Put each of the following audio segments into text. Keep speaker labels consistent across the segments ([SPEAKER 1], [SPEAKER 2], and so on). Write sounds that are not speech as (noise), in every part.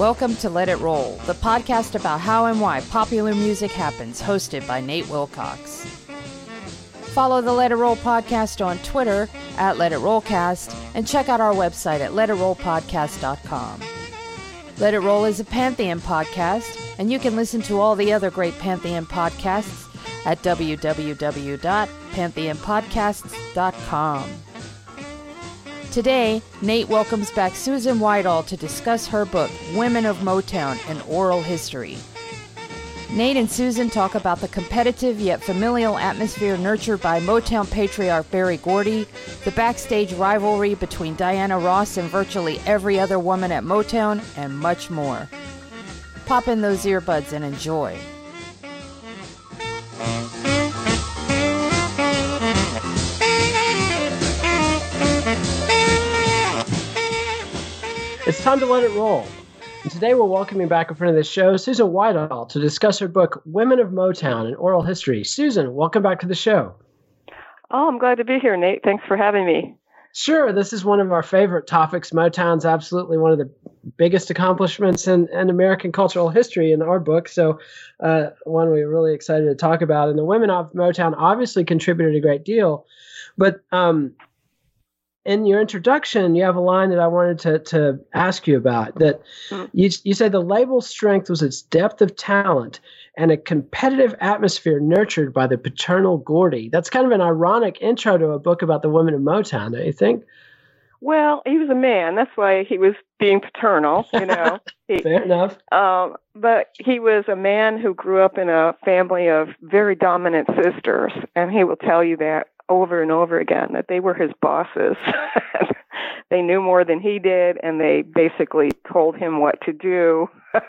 [SPEAKER 1] Welcome to Let It Roll, the podcast about how and why popular music happens, hosted by Nate Wilcox. Follow the Let It Roll podcast on Twitter at Let It Rollcast and check out our website at letitrollpodcast.com. Let It Roll is a Pantheon podcast, and you can listen to all the other great Pantheon podcasts at www.pantheonpodcasts.com. Today, Nate welcomes back Susan Whitall to discuss her book, Women of Motown An Oral History. Nate and Susan talk about the competitive yet familial atmosphere nurtured by Motown patriarch Berry Gordy, the backstage rivalry between Diana Ross and virtually every other woman at Motown, and much more. Pop in those earbuds and enjoy.
[SPEAKER 2] It's time to let it roll. And today we're welcoming back in front of the show Susan Whitall, to discuss her book, Women of Motown and Oral History. Susan, welcome back to the show.
[SPEAKER 3] Oh, I'm glad to be here, Nate. Thanks for having me.
[SPEAKER 2] Sure, this is one of our favorite topics. Motown's absolutely one of the biggest accomplishments in, in American cultural history in our book. So, uh, one we're really excited to talk about. And the women of Motown obviously contributed a great deal. But um, in your introduction, you have a line that I wanted to, to ask you about. That mm. you, you say the label's strength was its depth of talent and a competitive atmosphere nurtured by the paternal Gordy. That's kind of an ironic intro to a book about the women of Motown, don't you think?
[SPEAKER 3] Well, he was a man. That's why he was being paternal, you know. (laughs)
[SPEAKER 2] He, Fair enough.
[SPEAKER 3] Um, but he was a man who grew up in a family of very dominant sisters, and he will tell you that over and over again that they were his bosses. (laughs) they knew more than he did, and they basically told him what to do, (laughs)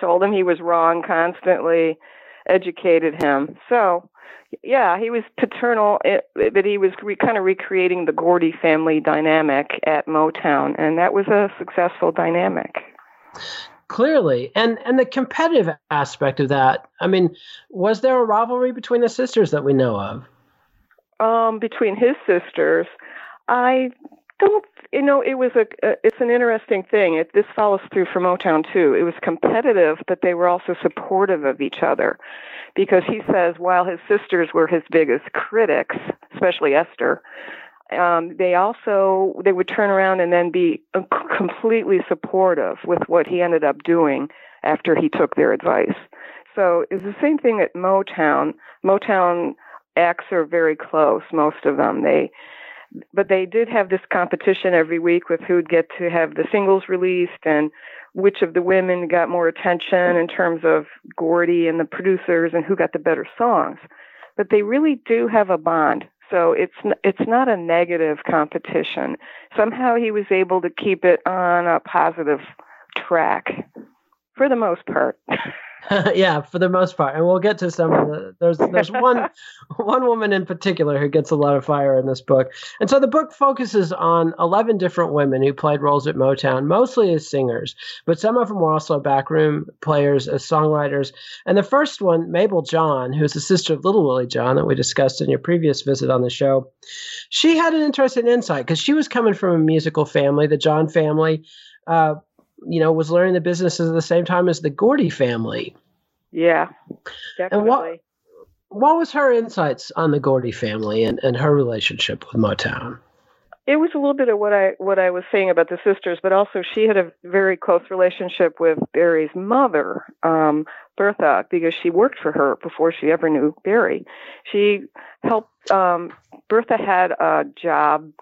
[SPEAKER 3] told him he was wrong constantly, educated him. So, yeah, he was paternal, eh, but he was re- kind of recreating the Gordy family dynamic at Motown, and that was a successful dynamic
[SPEAKER 2] clearly and and the competitive aspect of that i mean was there a rivalry between the sisters that we know of
[SPEAKER 3] um, between his sisters, I don't. You know, it was a. a it's an interesting thing. It, this follows through for Motown too. It was competitive, but they were also supportive of each other, because he says while his sisters were his biggest critics, especially Esther, um, they also they would turn around and then be completely supportive with what he ended up doing after he took their advice. So it's the same thing at Motown. Motown acts are very close, most of them. They but they did have this competition every week with who'd get to have the singles released and which of the women got more attention in terms of Gordy and the producers and who got the better songs. But they really do have a bond. So it's it's not a negative competition. Somehow he was able to keep it on a positive track for the most part. (laughs) (laughs)
[SPEAKER 2] yeah, for the most part, and we'll get to some of the. There's there's one (laughs) one woman in particular who gets a lot of fire in this book, and so the book focuses on eleven different women who played roles at Motown, mostly as singers, but some of them were also backroom players as songwriters. And the first one, Mabel John, who's the sister of Little Willie John that we discussed in your previous visit on the show, she had an interesting insight because she was coming from a musical family, the John family. Uh, you know, was learning the business at the same time as the Gordy family.
[SPEAKER 3] Yeah,
[SPEAKER 2] definitely. And what what was her insights on the Gordy family and, and her relationship with Motown?
[SPEAKER 3] It was a little bit of what I what I was saying about the sisters, but also she had a very close relationship with Berry's mother, um, Bertha, because she worked for her before she ever knew Berry. She helped. Um, Bertha had a job.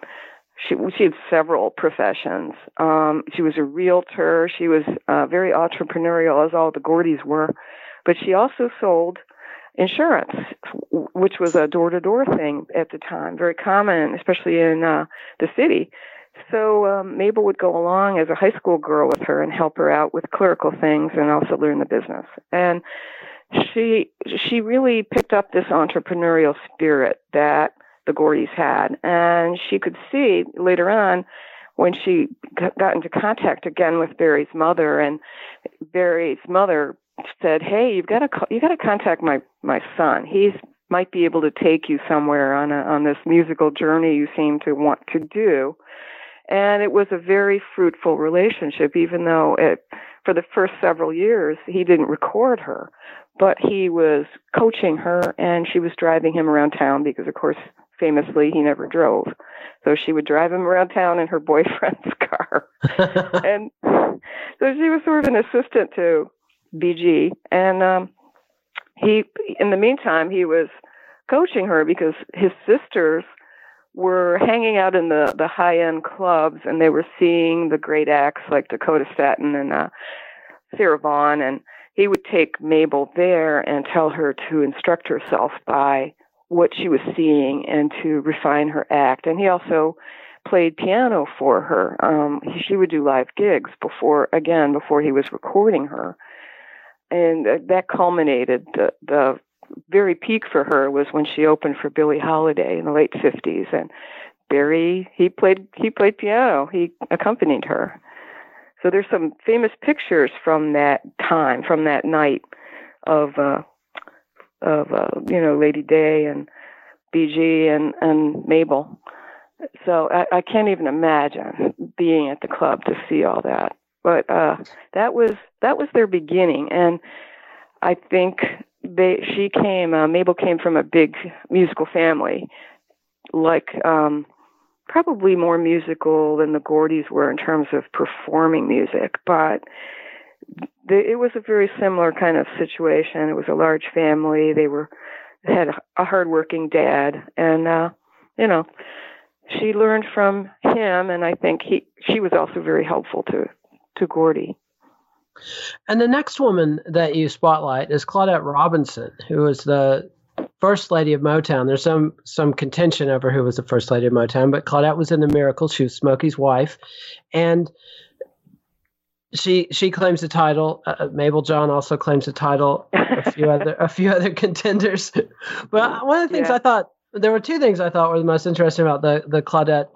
[SPEAKER 3] She she had several professions. Um, she was a realtor. She was uh, very entrepreneurial, as all the Gordys were, but she also sold insurance, which was a door to door thing at the time, very common, especially in uh, the city. So um, Mabel would go along as a high school girl with her and help her out with clerical things and also learn the business. And she she really picked up this entrepreneurial spirit that the Gordys had, and she could see later on when she got into contact again with Berry's mother, and Berry's mother said, "Hey, you've got to you got to contact my my son. He's might be able to take you somewhere on a on this musical journey you seem to want to do." And it was a very fruitful relationship, even though it for the first several years he didn't record her, but he was coaching her and she was driving him around town because, of course, famously he never drove. So she would drive him around town in her (laughs) boyfriend's car. (laughs) and so she was sort of an assistant to BG, and um, he, in the meantime, he was coaching her because his sisters were hanging out in the the high end clubs, and they were seeing the great acts like Dakota Staton and uh, Sarah Vaughan, and he would take Mabel there and tell her to instruct herself by what she was seeing and to refine her act. And he also played piano for her. Um, she would do live gigs before, again, before he was recording her and uh, that culminated the, the very peak for her was when she opened for Billie Holiday in the late 50s and Berry he played he played piano he accompanied her so there's some famous pictures from that time from that night of uh of uh you know Lady Day and BG and and Mabel. So I, I can't even imagine being at the club to see all that. But uh, that was that was their beginning, and I think they she came uh, Mabel came from a big musical family, like um, probably more musical than the Gordys were in terms of performing music, but it was a very similar kind of situation. It was a large family. They were had a hardworking dad, and uh, you know, she learned from him, and I think he she was also very helpful to to Gordy.
[SPEAKER 2] And the next woman that you spotlight is Claudette Robinson, who was the first lady of Motown. There's some some contention over who was the first lady of Motown, but Claudette was in the Miracle. She was Smokey's wife, and she she claims the title. Uh, uh Mabel John also claims the title. A few other a few other (laughs) contenders. but one of the things yeah. I thought there were two things I thought were the most interesting about the the Claudette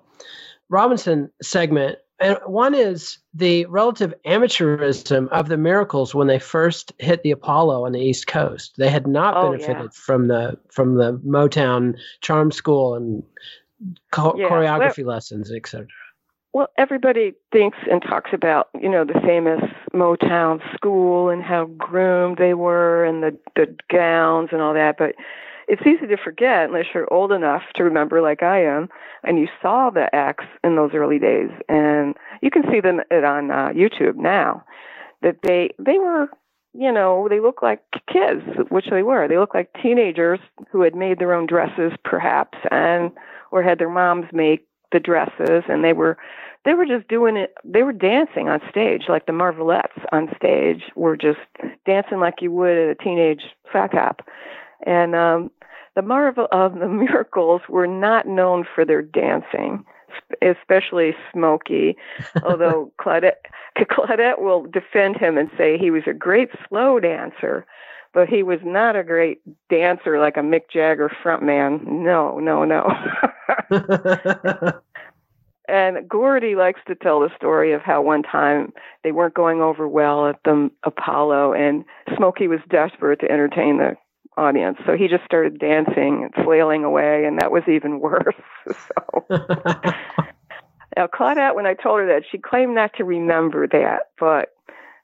[SPEAKER 2] Robinson segment and one is the relative amateurism of the Miracles when they first hit the Apollo on the East Coast. They had not oh, benefited yeah. from the from the Motown charm school and cho- yeah. choreography well, lessons, etc.
[SPEAKER 3] Well, everybody thinks and talks about you know the famous Motown school and how groomed they were and the the gowns and all that, but it's easy to forget unless you're old enough to remember, like I am, and you saw the acts in those early days, and you can see them on uh, YouTube now. That they they were, you know, they look like kids, which they were. They look like teenagers who had made their own dresses, perhaps, and or had their moms make the dresses, and they were they were just doing it they were dancing on stage like the marvelettes on stage were just dancing like you would at a teenage sock hop and um, the marvel of the (laughs) miracles were not known for their dancing, especially Smokey. (laughs) although Claudette, Claudette will defend him and say he was a great slow dancer, but he was not a great dancer like a Mick Jagger frontman. No, no, no. (laughs) and Gordy likes to tell the story of how one time they weren't going over well at the Apollo, and Smokey was desperate to entertain the audience. So he just started dancing and flailing away, and that was even (laughs) worse. so (laughs) now Claudette, when I told her that, she claimed not to remember that, but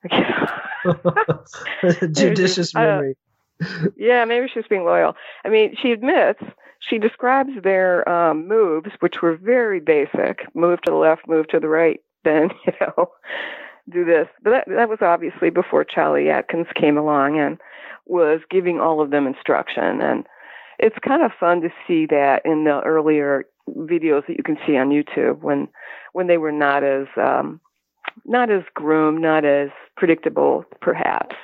[SPEAKER 3] (laughs)
[SPEAKER 2] judicious uh, memory.
[SPEAKER 3] yeah, maybe she was being loyal. I mean, she admits she describes their um, moves, which were very basic: move to the left, move to the right, then (laughs) you know, do this. But that that was obviously before Charlie Atkins came along and was giving all of them instruction. And it's kind of fun to see that in the earlier videos that you can see on YouTube when when they were not as um, not as groomed, not as predictable, perhaps.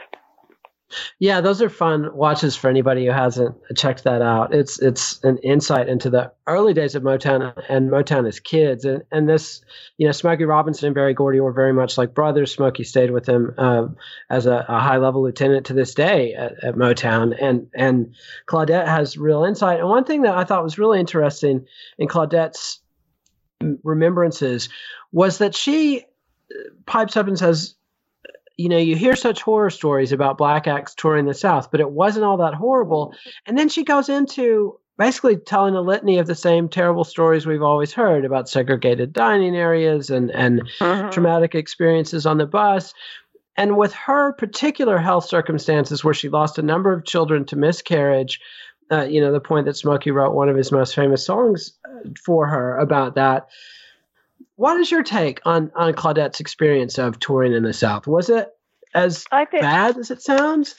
[SPEAKER 2] Yeah, those are fun watches for anybody who hasn't checked that out. It's it's an insight into the early days of Motown and Motown as kids. And and this, you know, Smokey Robinson and Berry Gordy were very much like brothers. Smokey stayed with him uh, as a, a, high level lieutenant to this day at, at, Motown. And and Claudette has real insight. And one thing that I thought was really interesting in Claudette's remembrances was that she pipes up and says you know, you hear such horror stories about black acts touring the South, but it wasn't all that horrible. And then she goes into basically telling a litany of the same terrible stories we've always heard about segregated dining areas and, and uh-huh. traumatic experiences on the bus. And with her particular health circumstances, where she lost a number of children to miscarriage, uh, you know, the point that Smokey wrote one of his most famous songs uh, for her about that. What is your take on on Claudette's experience of touring in the South? Was it as think, bad as it sounds?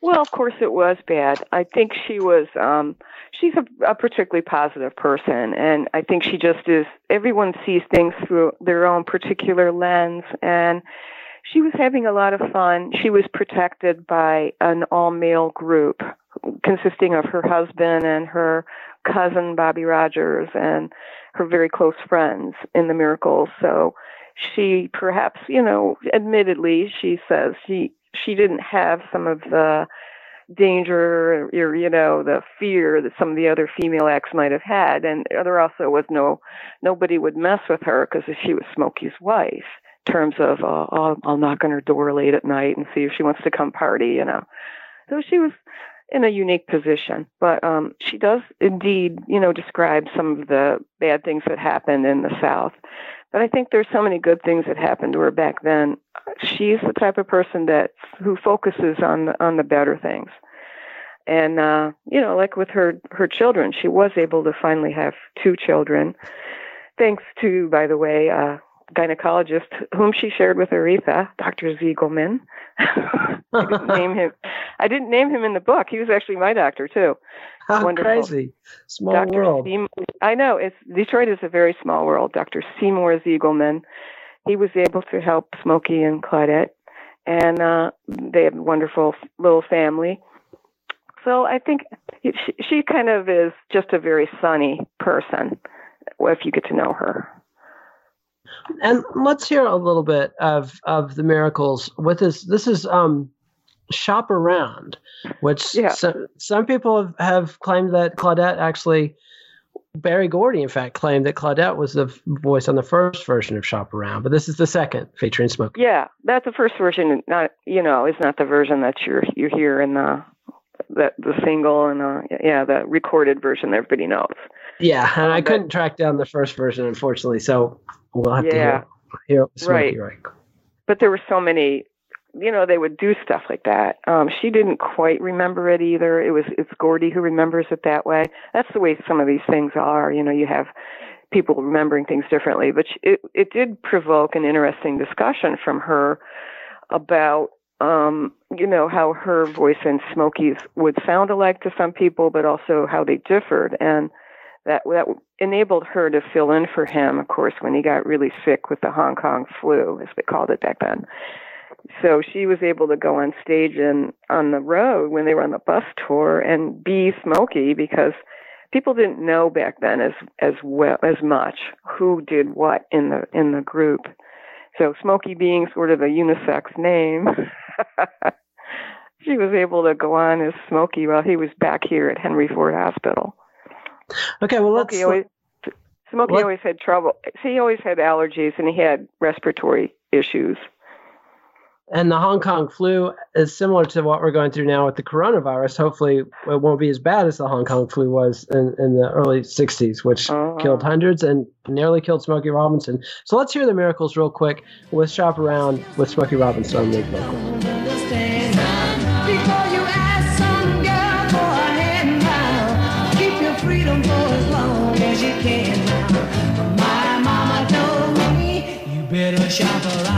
[SPEAKER 3] Well, of course it was bad. I think she was. Um, she's a, a particularly positive person, and I think she just is. Everyone sees things through their own particular lens, and she was having a lot of fun. She was protected by an all male group consisting of her husband and her cousin Bobby Rogers and her very close friends in the miracles. So she perhaps, you know, admittedly, she says she she didn't have some of the danger or you know the fear that some of the other female acts might have had and there also was no nobody would mess with her because she was smokey's wife terms of uh, I'll, I'll knock on her door late at night and see if she wants to come party you know so she was in a unique position. But um, she does indeed, you know, describe some of the bad things that happened in the South. But I think there's so many good things that happened to her back then. She's the type of person that who focuses on on the better things. And uh, you know, like with her her children, she was able to finally have two children, thanks to, by the way, uh, gynecologist whom she shared with Aretha, Dr. Ziegelman. I (laughs) didn't name him. I didn't name him in the book. He was actually my doctor too.
[SPEAKER 2] How Wonderful. crazy! Small Dr. world.
[SPEAKER 3] Seymour, I know. It's Detroit is a very small world. Dr. Seymour Ziegelman. He was able to help Smokey and Claudette, and uh, they have a wonderful little family. So I think she, she kind of is just a very sunny person if you get to know her.
[SPEAKER 2] And let's hear a little bit of of the miracles with this. This is um, shop around, which yeah. some, some people have, have claimed that Claudette actually. Berry Gordy, in fact, claimed that Claudette was the voice on the first version of Shop Around, but this is the second featuring Smokey.
[SPEAKER 3] Yeah, that's the first version. Not you know, it's not the version that you're you hear in the the the single and uh, yeah, the recorded version that everybody knows.
[SPEAKER 2] Yeah, and I couldn't track down the first version, unfortunately. So We'll have yeah. to hear, hear right. right.
[SPEAKER 3] But there were so many, you know, they would do stuff like that. Um, she didn't quite remember it either. It was it's Gordy who remembers it that way. That's the way some of these things are. You know, you have people remembering things differently. But it it did provoke an interesting discussion from her about um, you know, how her voice and Smokey's would sound alike to some people, but also how they differed. And that that enabled her to fill in for him, of course, when he got really sick with the Hong Kong flu, as they called it back then. So she was able to go on stage and on the road when they were on the bus tour and be Smokey because people didn't know back then as as well as much who did what in the in the group. So Smokey being sort of a unisex name, (laughs) she was able to go on as Smokey while he was back here at Henry Ford Hospital.
[SPEAKER 2] Okay, well let's.
[SPEAKER 3] Smokey always, Smokey what? always had trouble. He always had allergies and he had respiratory issues.
[SPEAKER 2] And the Hong Kong flu is similar to what we're going through now with the coronavirus. Hopefully, it won't be as bad as the Hong Kong flu was in, in the early 60s, which uh-huh. killed hundreds and nearly killed Smokey Robinson. So let's hear the miracles real quick with Shop Around with Smokey Robinson on.
[SPEAKER 4] Shop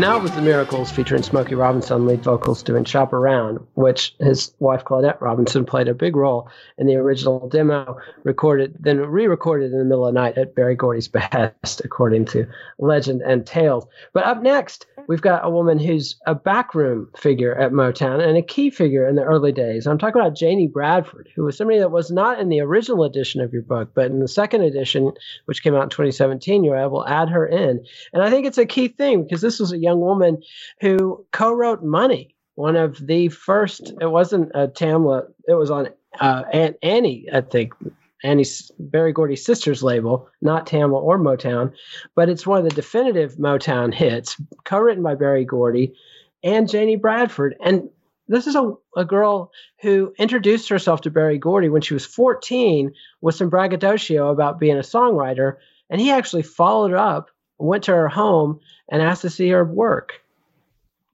[SPEAKER 4] And now
[SPEAKER 2] it was The Miracles featuring Smokey Robinson lead vocals doing Shop Around, which his wife Claudette Robinson played a big role in the original demo, recorded, then re recorded in the middle of the night at Berry Gordy's (laughs) behest, according to legend and tales. But up next, we've got a woman who's a backroom figure at Motown and a key figure in the early days. I'm talking about Janie Bradford, who was somebody that was not in the original edition of your book, but in the second edition, which came out in 2017, you were able to add her in. And I think it's a key thing because this was a young woman who co wrote Money, one of the first, it wasn't a Tamla, it was on uh, Aunt Annie, I think. Anna's Berry Gordy's sister's label, not Tamla or Motown, but it's one of the definitive Motown hits, co-written by Berry Gordy and Janie Bradford. And this is a, a girl who introduced herself to Berry Gordy when she was 14 with some braggadocio about being a songwriter. And he actually followed up, went to her home, and asked to see her work.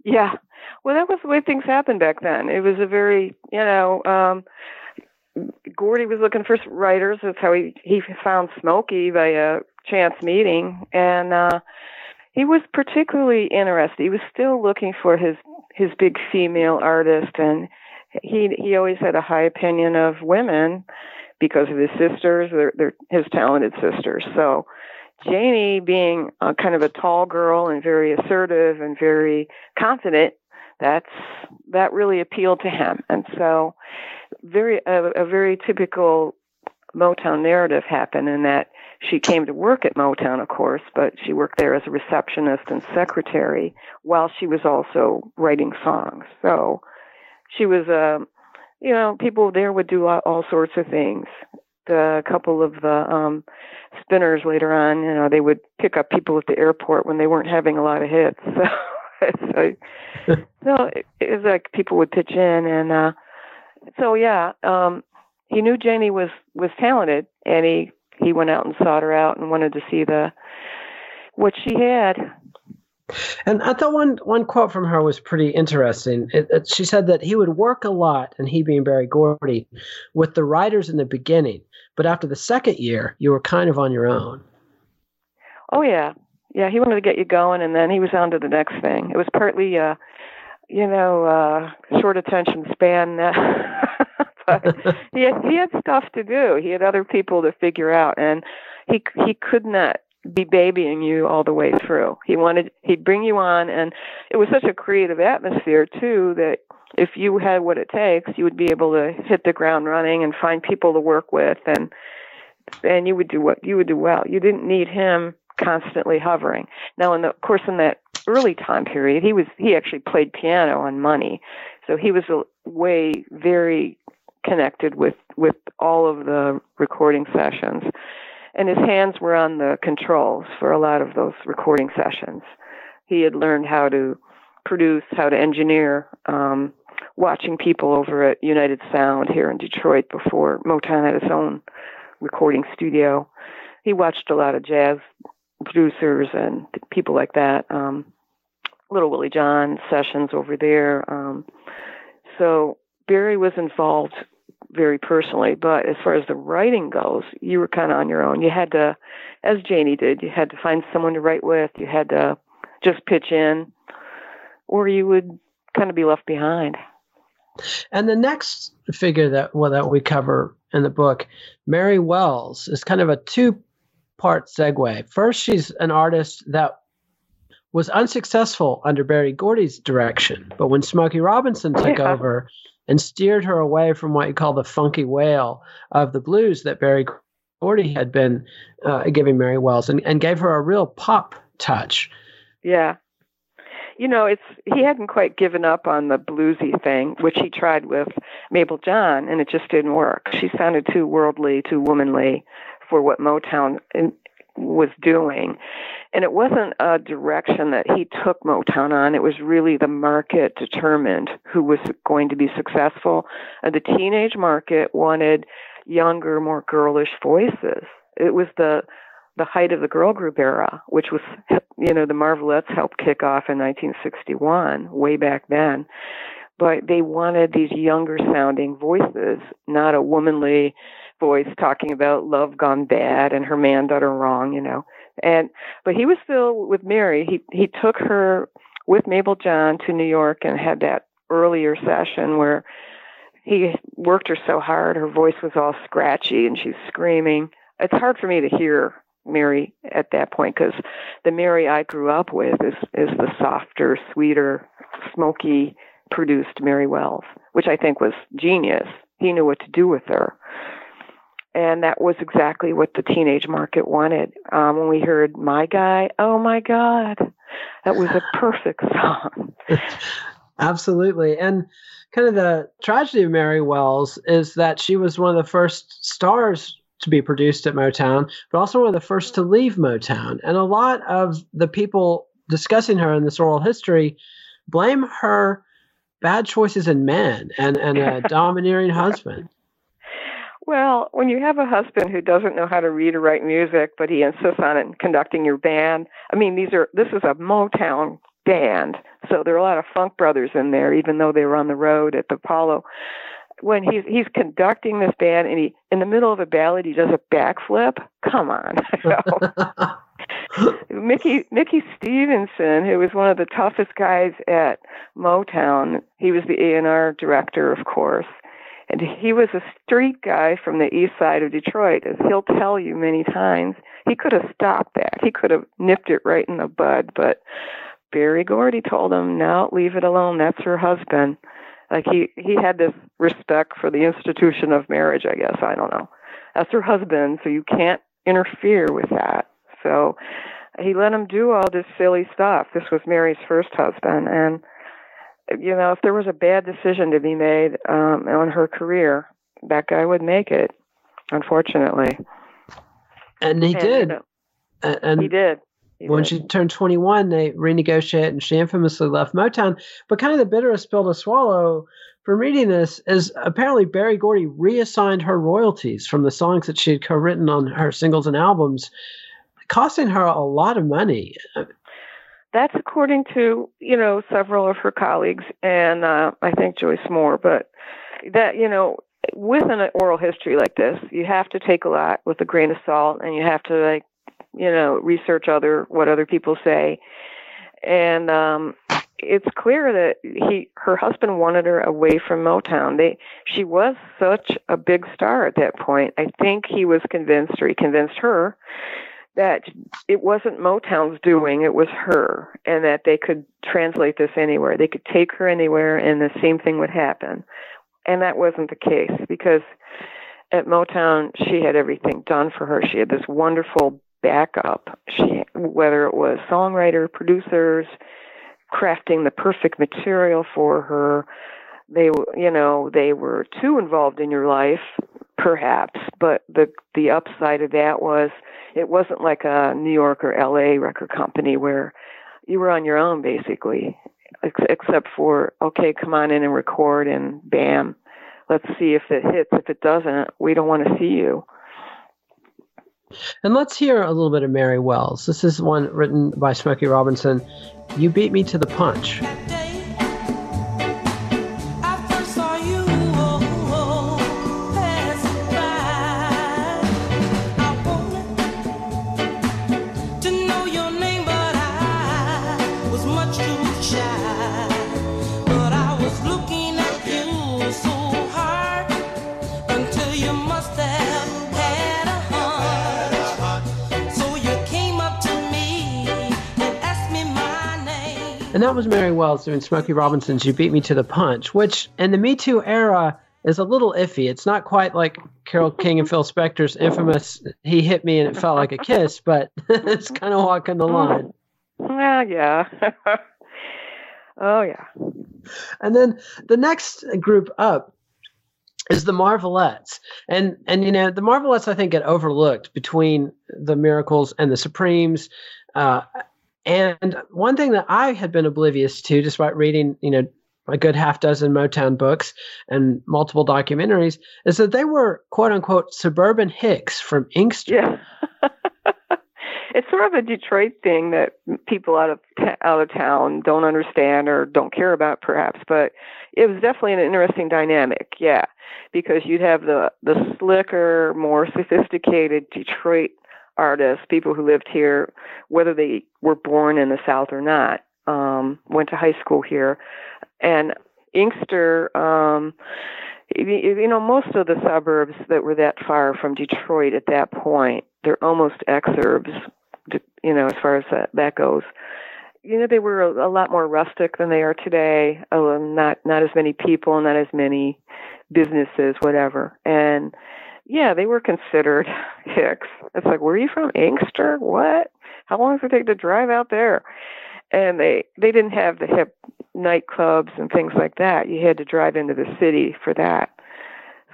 [SPEAKER 3] Yeah. Well, that was the way things happened back then. It was a very, you know, um, Gordy was looking for writers. That's how he he found Smokey by a chance meeting, and uh, he was particularly interested. He was still looking for his his big female artist, and he he always had a high opinion of women because of his sisters. They're, they're his talented sisters. So Janie, being a kind of a tall girl and very assertive and very confident, that's that really appealed to him, and so very a, a very typical Motown narrative happened in that she came to work at Motown, of course, but she worked there as a receptionist and secretary while she was also writing songs. So she was a, uh, you know, people there would do all, all sorts of things. The couple of the um, spinners later on, you know, they would pick up people at the airport when they weren't having a lot of hits. (laughs) So, so, (laughs) so it, it was like people would pitch in and. uh so yeah, um, he knew Janie was was talented, and he he went out and sought her out and wanted to see the what she had.
[SPEAKER 2] And I thought one one quote from her was pretty interesting. It, it, she said that he would work a lot, and he being Berry Gordy, with the writers in the beginning, but after the second year, you were kind of on your own.
[SPEAKER 3] Oh yeah, yeah. He wanted to get you going, and then he was on to the next thing. It was partly uh, you know, uh, short attention span. (laughs) but he had, he had stuff to do. He had other people to figure out, and he he could not be babying you all the way through. He wanted he'd bring you on, and it was such a creative atmosphere too that if you had what it takes, you would be able to hit the ground running and find people to work with, and and you would do what you would do well. You didn't need him constantly hovering. Now, in the of course in that early time period, he was he actually played piano on Money, so he was a way very connected with with all of the recording sessions, and his hands were on the controls for a lot of those recording sessions. He had learned how to produce, how to engineer. Um, watching people over at United Sound here in Detroit before Motown had its own recording studio. He watched a lot of jazz producers and people like that. Um, Little Willie John sessions over there. Um, so Berry was involved very personally, but as far as the writing goes, you were kind of on your own. You had to, as Janie did, you had to find someone to write with. You had to just pitch in, or you would kind of be left behind.
[SPEAKER 2] And the next figure that well that we cover in the book, Mary Wells, is kind of a two part segue. First, she's an artist that was unsuccessful under Berry Gordy's direction. But when Smokey Robinson took yeah. over and steered her away from what you call the funky wail of the blues that Berry Gordy had been uh, giving Mary Wells and, and gave her a real pop touch.
[SPEAKER 3] Yeah. You know, it's he hadn't quite given up on the bluesy thing, which he tried with Mabel John, and it just didn't work. She sounded too worldly, too womanly for what Motown was doing. And it wasn't a direction that he took Motown on. It was really the market determined who was going to be successful. And the teenage market wanted younger, more girlish voices. It was the the height of the girl group era, which was, you know, the Marvelettes helped kick off in 1961, way back then. But they wanted these younger sounding voices, not a womanly voice talking about love gone bad and her man done her wrong, you know. And but he was still with Mary. He he took her with Mabel John to New York and had that earlier session where he worked her so hard her voice was all scratchy and she's screaming. It's hard for me to hear Mary at that point because the Mary I grew up with is is the softer, sweeter, Smokey produced Mary Wells, which I think was genius. He knew what to do with her and that was exactly what the teenage market wanted. Um, when we heard "My Guy," oh my God, that was a perfect (laughs) song.
[SPEAKER 2] Absolutely, and kind of the tragedy of Mary Wells is that she was one of the first stars to be produced at Motown, but also one of the first to leave Motown. And a lot of the people discussing her in this oral history blame her bad choices in men and, and a (laughs) domineering husband.
[SPEAKER 3] Well, when you have a husband who doesn't know how to read or write music, but he insists on it conducting your band, I mean, these are this is a Motown band, so there are a lot of funk brothers in there, even though they were on the road at the Apollo. When he's he's conducting this band and he in the middle of a ballad he does a backflip, come on. (laughs) (laughs) Mickey Mickey Stevenson, who was one of the toughest guys at Motown, he was the A and R director, of course and he was a street guy from the east side of Detroit, as he'll tell you many times. He could have stopped that. He could have nipped it right in the bud, but Berry Gordy told him, "No, leave it alone. That's her husband." Like he he had this respect for the institution of marriage, I guess. I don't know. That's her husband, so you can't interfere with that. So he let him do all this silly stuff. This was Mary's first husband, and you know, if there was a bad decision to be made um, on her career, that guy would make it. Unfortunately,
[SPEAKER 2] and he
[SPEAKER 3] and,
[SPEAKER 2] did.
[SPEAKER 3] You know,
[SPEAKER 2] and,
[SPEAKER 3] he did. He
[SPEAKER 2] when
[SPEAKER 3] did.
[SPEAKER 2] she turned 21, they renegotiated and she infamously left Motown. But kind of the bitterest pill to swallow from reading this is apparently Berry Gordy reassigned her royalties from the songs that she had co written on her singles and albums, costing her a lot of money.
[SPEAKER 3] That's according to you know several of her colleagues, and uh, I think Joyce Moore. But that you know, with an oral history like this, you have to take a lot with a grain of salt, and you have to like you know research other what other people say, and um, it's clear that he her husband wanted her away from Motown. They she was such a big star at that point. I think he was convinced, or he convinced her that it wasn't Motown's doing, it was her, and that they could translate this anywhere. They could take her anywhere, and the same thing would happen. And that wasn't the case because at Motown, she had everything done for her. She had this wonderful backup. She, whether it was songwriter, producers, crafting the perfect material for her, they, you know, they were too involved in your life, perhaps. But the the upside of that was it wasn't like a New York or LA record company where you were on your own basically, ex- except for, okay, come on in and record and bam, let's see if it hits. If it doesn't, we don't want to see you.
[SPEAKER 2] And let's hear a little bit of Mary Wells. This is one written by Smokey Robinson. You beat me to the punch.
[SPEAKER 4] And
[SPEAKER 2] that was Mary Wells doing Smokey Robinson's You Beat Me to the Punch, which in the Me Too era is a little iffy. It's not quite like Carole King and Phil Spector's infamous He Hit Me and It Felt Like a Kiss, but (laughs) it's kind of walking the line.
[SPEAKER 3] Well, yeah. (laughs) oh, yeah.
[SPEAKER 2] And then the next group up is the Marvelettes. And and you know, the Marvelettes I think get overlooked between the Miracles and the Supremes. Uh, and one thing that I had been oblivious to, despite reading, you know, a good half dozen Motown books and multiple documentaries, is that they were quote unquote suburban hicks from Inkster.
[SPEAKER 3] Yeah. (laughs) it's sort of a Detroit thing that people out of ta- out of town don't understand or don't care about, perhaps. But it was definitely an interesting dynamic, yeah, because you'd have the the slicker, more sophisticated Detroit artists, people who lived here, whether they were born in the South or not, um, went to high school here, and Inkster. Um, you know, most of the suburbs that were that far from Detroit at that point, they're almost exurbs, you know, as far as that, that goes. You know, they were a, a lot more rustic than they are today. Uh, not not as many people, not as many businesses, whatever. And yeah, they were considered (laughs) hicks. It's like, where are you from? Inkster? What? How long does it take to drive out there? And they they didn't have the hip nightclubs and things like that. You had to drive into the city for that.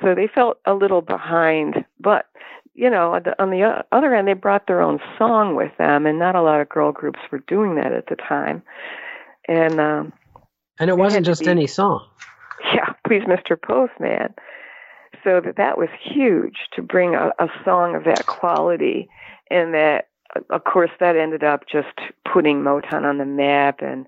[SPEAKER 3] So they felt a little behind, but you know, on the other end, they brought their own song with them, and not a lot of girl groups were doing that at the time. And um,
[SPEAKER 2] and it wasn't just
[SPEAKER 3] be,
[SPEAKER 2] any song. (laughs)
[SPEAKER 3] Yeah, please, Mr. Postman. So that that was huge to bring a, a song of that quality, and that, uh, of course, that ended up just putting Motown on the map and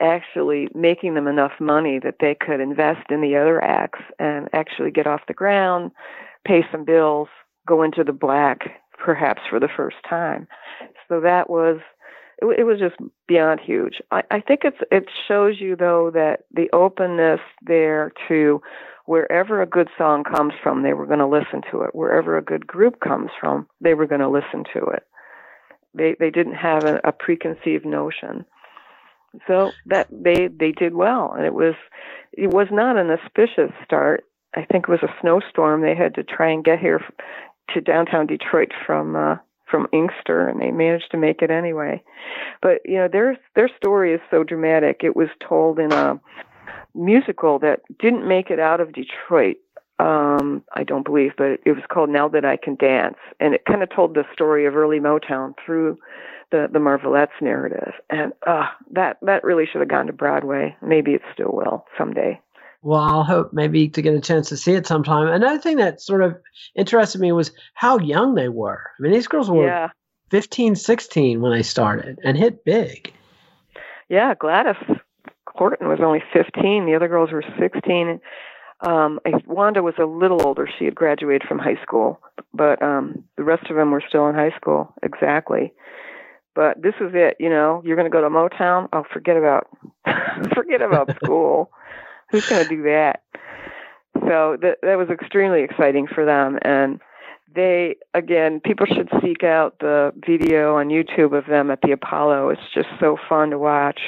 [SPEAKER 3] actually making them enough money that they could invest in the other acts and actually get off the ground, pay some bills, go into the black perhaps for the first time. So that was it, it was just beyond huge. I, I think it's it shows you though that the openness there to wherever a good song comes from, they were going to listen to it. Wherever a good group comes from, they were going to listen to it. They they didn't have a, a preconceived notion. So that they they did well and it was it was not an auspicious start. I think it was a snowstorm. They had to try and get here to downtown detroit from uh from inkster and they managed to make it anyway. But you know their their story is so dramatic. It was told in a musical that didn't make it out of detroit um, I don't believe, but it was called Now That I Can Dance, and it kind of told the story of early Motown through the the Marvelettes narrative, and uh, that that really should have gone to Broadway. Maybe it still will someday.
[SPEAKER 2] Well, I'll hope maybe to get a chance to see it sometime. Another thing that sort of interested me was how young they were. I mean, these girls were
[SPEAKER 3] yeah.
[SPEAKER 2] 15, 16 when they started and hit big.
[SPEAKER 3] Yeah, Gladys Horton was only 15. The other girls were 16. Um, I, Wanda was a little older. She had graduated from high school, but um, the rest of them were still in high school. Exactly. But this is it, you know. You're going to go to Motown. Oh, forget about (laughs) forget about (laughs) school. Who's going to do that? So that that was extremely exciting for them, and they again, people should seek out the video on YouTube of them at the Apollo. It's just so fun to watch.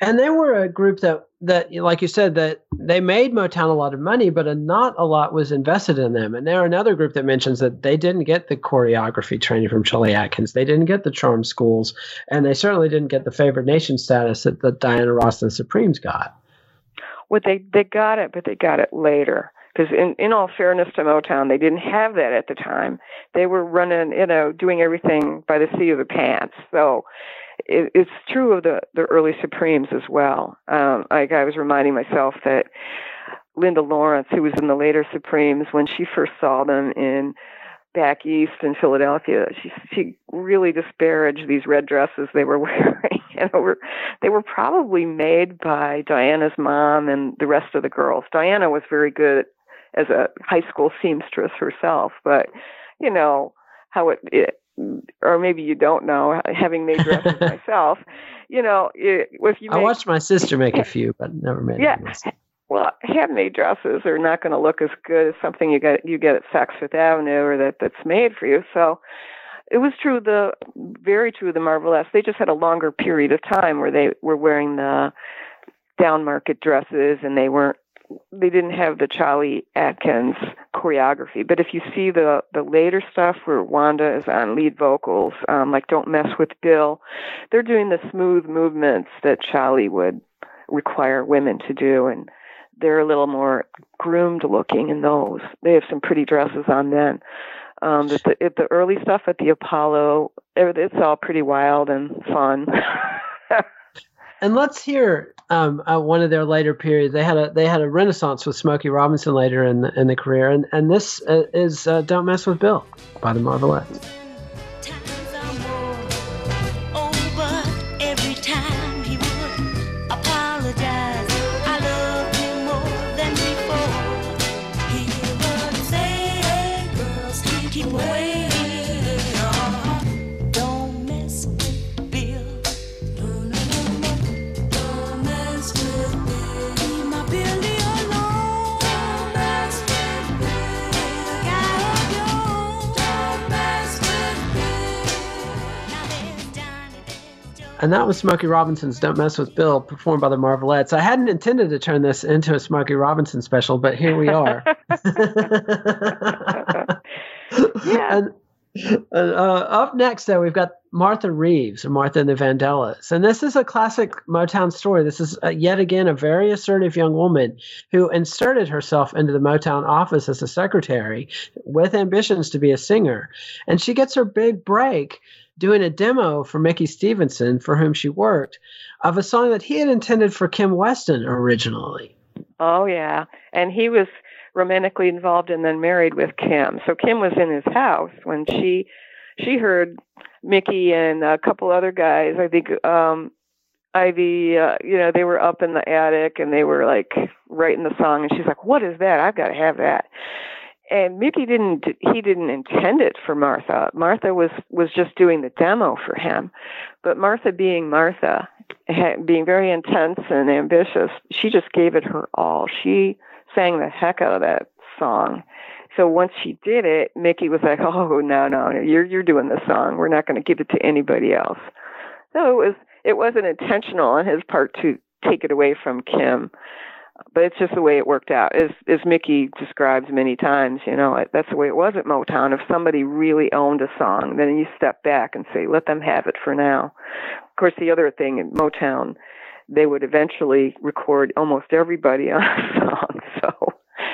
[SPEAKER 2] And they were a group that that like you said that they made Motown a lot of money, but a, not a lot was invested in them. And they're another group that mentions that they didn't get the choreography training from Cholly Atkins. They didn't get the charm schools, and they certainly didn't get the favored nation status that, that Diana Ross and the Supremes got.
[SPEAKER 3] Well, they they got it, but they got it later. Because in, in all fairness to Motown, they didn't have that at the time. They were running, you know, doing everything by the seat of the pants. So it, it's true of the the early Supremes as well. Um, like I was reminding myself that Lynda Laurence, who was in the later Supremes, when she first saw them in back east in Philadelphia, she she really disparaged these red dresses they were (laughs) wearing. and were, they were probably made by Diana's mom and the rest of the girls. Diana was very good as a high school seamstress herself, but you know how it, it or maybe you don't know, having made dresses (laughs) myself, you know, if you make,
[SPEAKER 2] I watched my sister make a few, but never made
[SPEAKER 3] yeah. Well, handmade dresses are not going to look as good as something you get you get at Saks Fifth Avenue or that that's made for you. So it was true the very true the Marvelettes. They just had a longer period of time where they were wearing the down market dresses and they weren't they didn't have the Charlie Atkins choreography. But if you see the the later stuff where Wanda is on lead vocals, um, like "Don't Mess with Bill," they're doing the smooth movements that Charlie would require women to do, and they're a little more groomed looking in those. They have some pretty dresses on then. Um, the, the, the early stuff at the Apollo, it's all pretty wild and fun. (laughs)
[SPEAKER 2] and let's hear um, uh, one of their later periods. They had a they had a renaissance with Smokey Robinson later in the, in the career, and and this uh, is uh, "Don't Mess with Bill" by the Marvelettes. And that was Smokey Robinson's Don't Mess with Bill, performed by the Marvelettes. I hadn't intended to turn this into a Smokey Robinson special, but here we are. (laughs) (laughs)
[SPEAKER 3] Yeah.
[SPEAKER 2] And, uh, up next, though, we've got Martha Reeves, or Martha and the Vandellas. And this is a classic Motown story. This is uh, yet again a very assertive young woman who inserted herself into the Motown office as a secretary with ambitions to be a singer. And she gets her big break doing a demo for Mickey Stevenson, for whom she worked, of a song that he had intended for Kim Weston originally.
[SPEAKER 3] Oh yeah, and he was romantically involved and then married with Kim. So Kim was in his house when she she heard Mickey and a couple other guys. I think um Ivy, uh, you know, they were up in the attic and they were like writing the song, and she's like, "What is that? I've got to have that." And Mickey didn't he didn't intend it for Martha. Martha was was just doing the demo for him, but Martha being Martha, being very intense and ambitious, she just gave it her all. She sang the heck out of that song. So once she did it, Mickey was like, "Oh no, no, you're you're doing the song. We're not going to give it to anybody else." So it was it wasn't intentional on his part to take it away from Kim, but it's just the way it worked out. As as Mickey describes many times, you know, that's the way it was at Motown. If somebody really owned a song, then you step back and say, "Let them have it for now." Of course, the other thing in Motown, they would eventually record almost everybody on a (laughs) song. So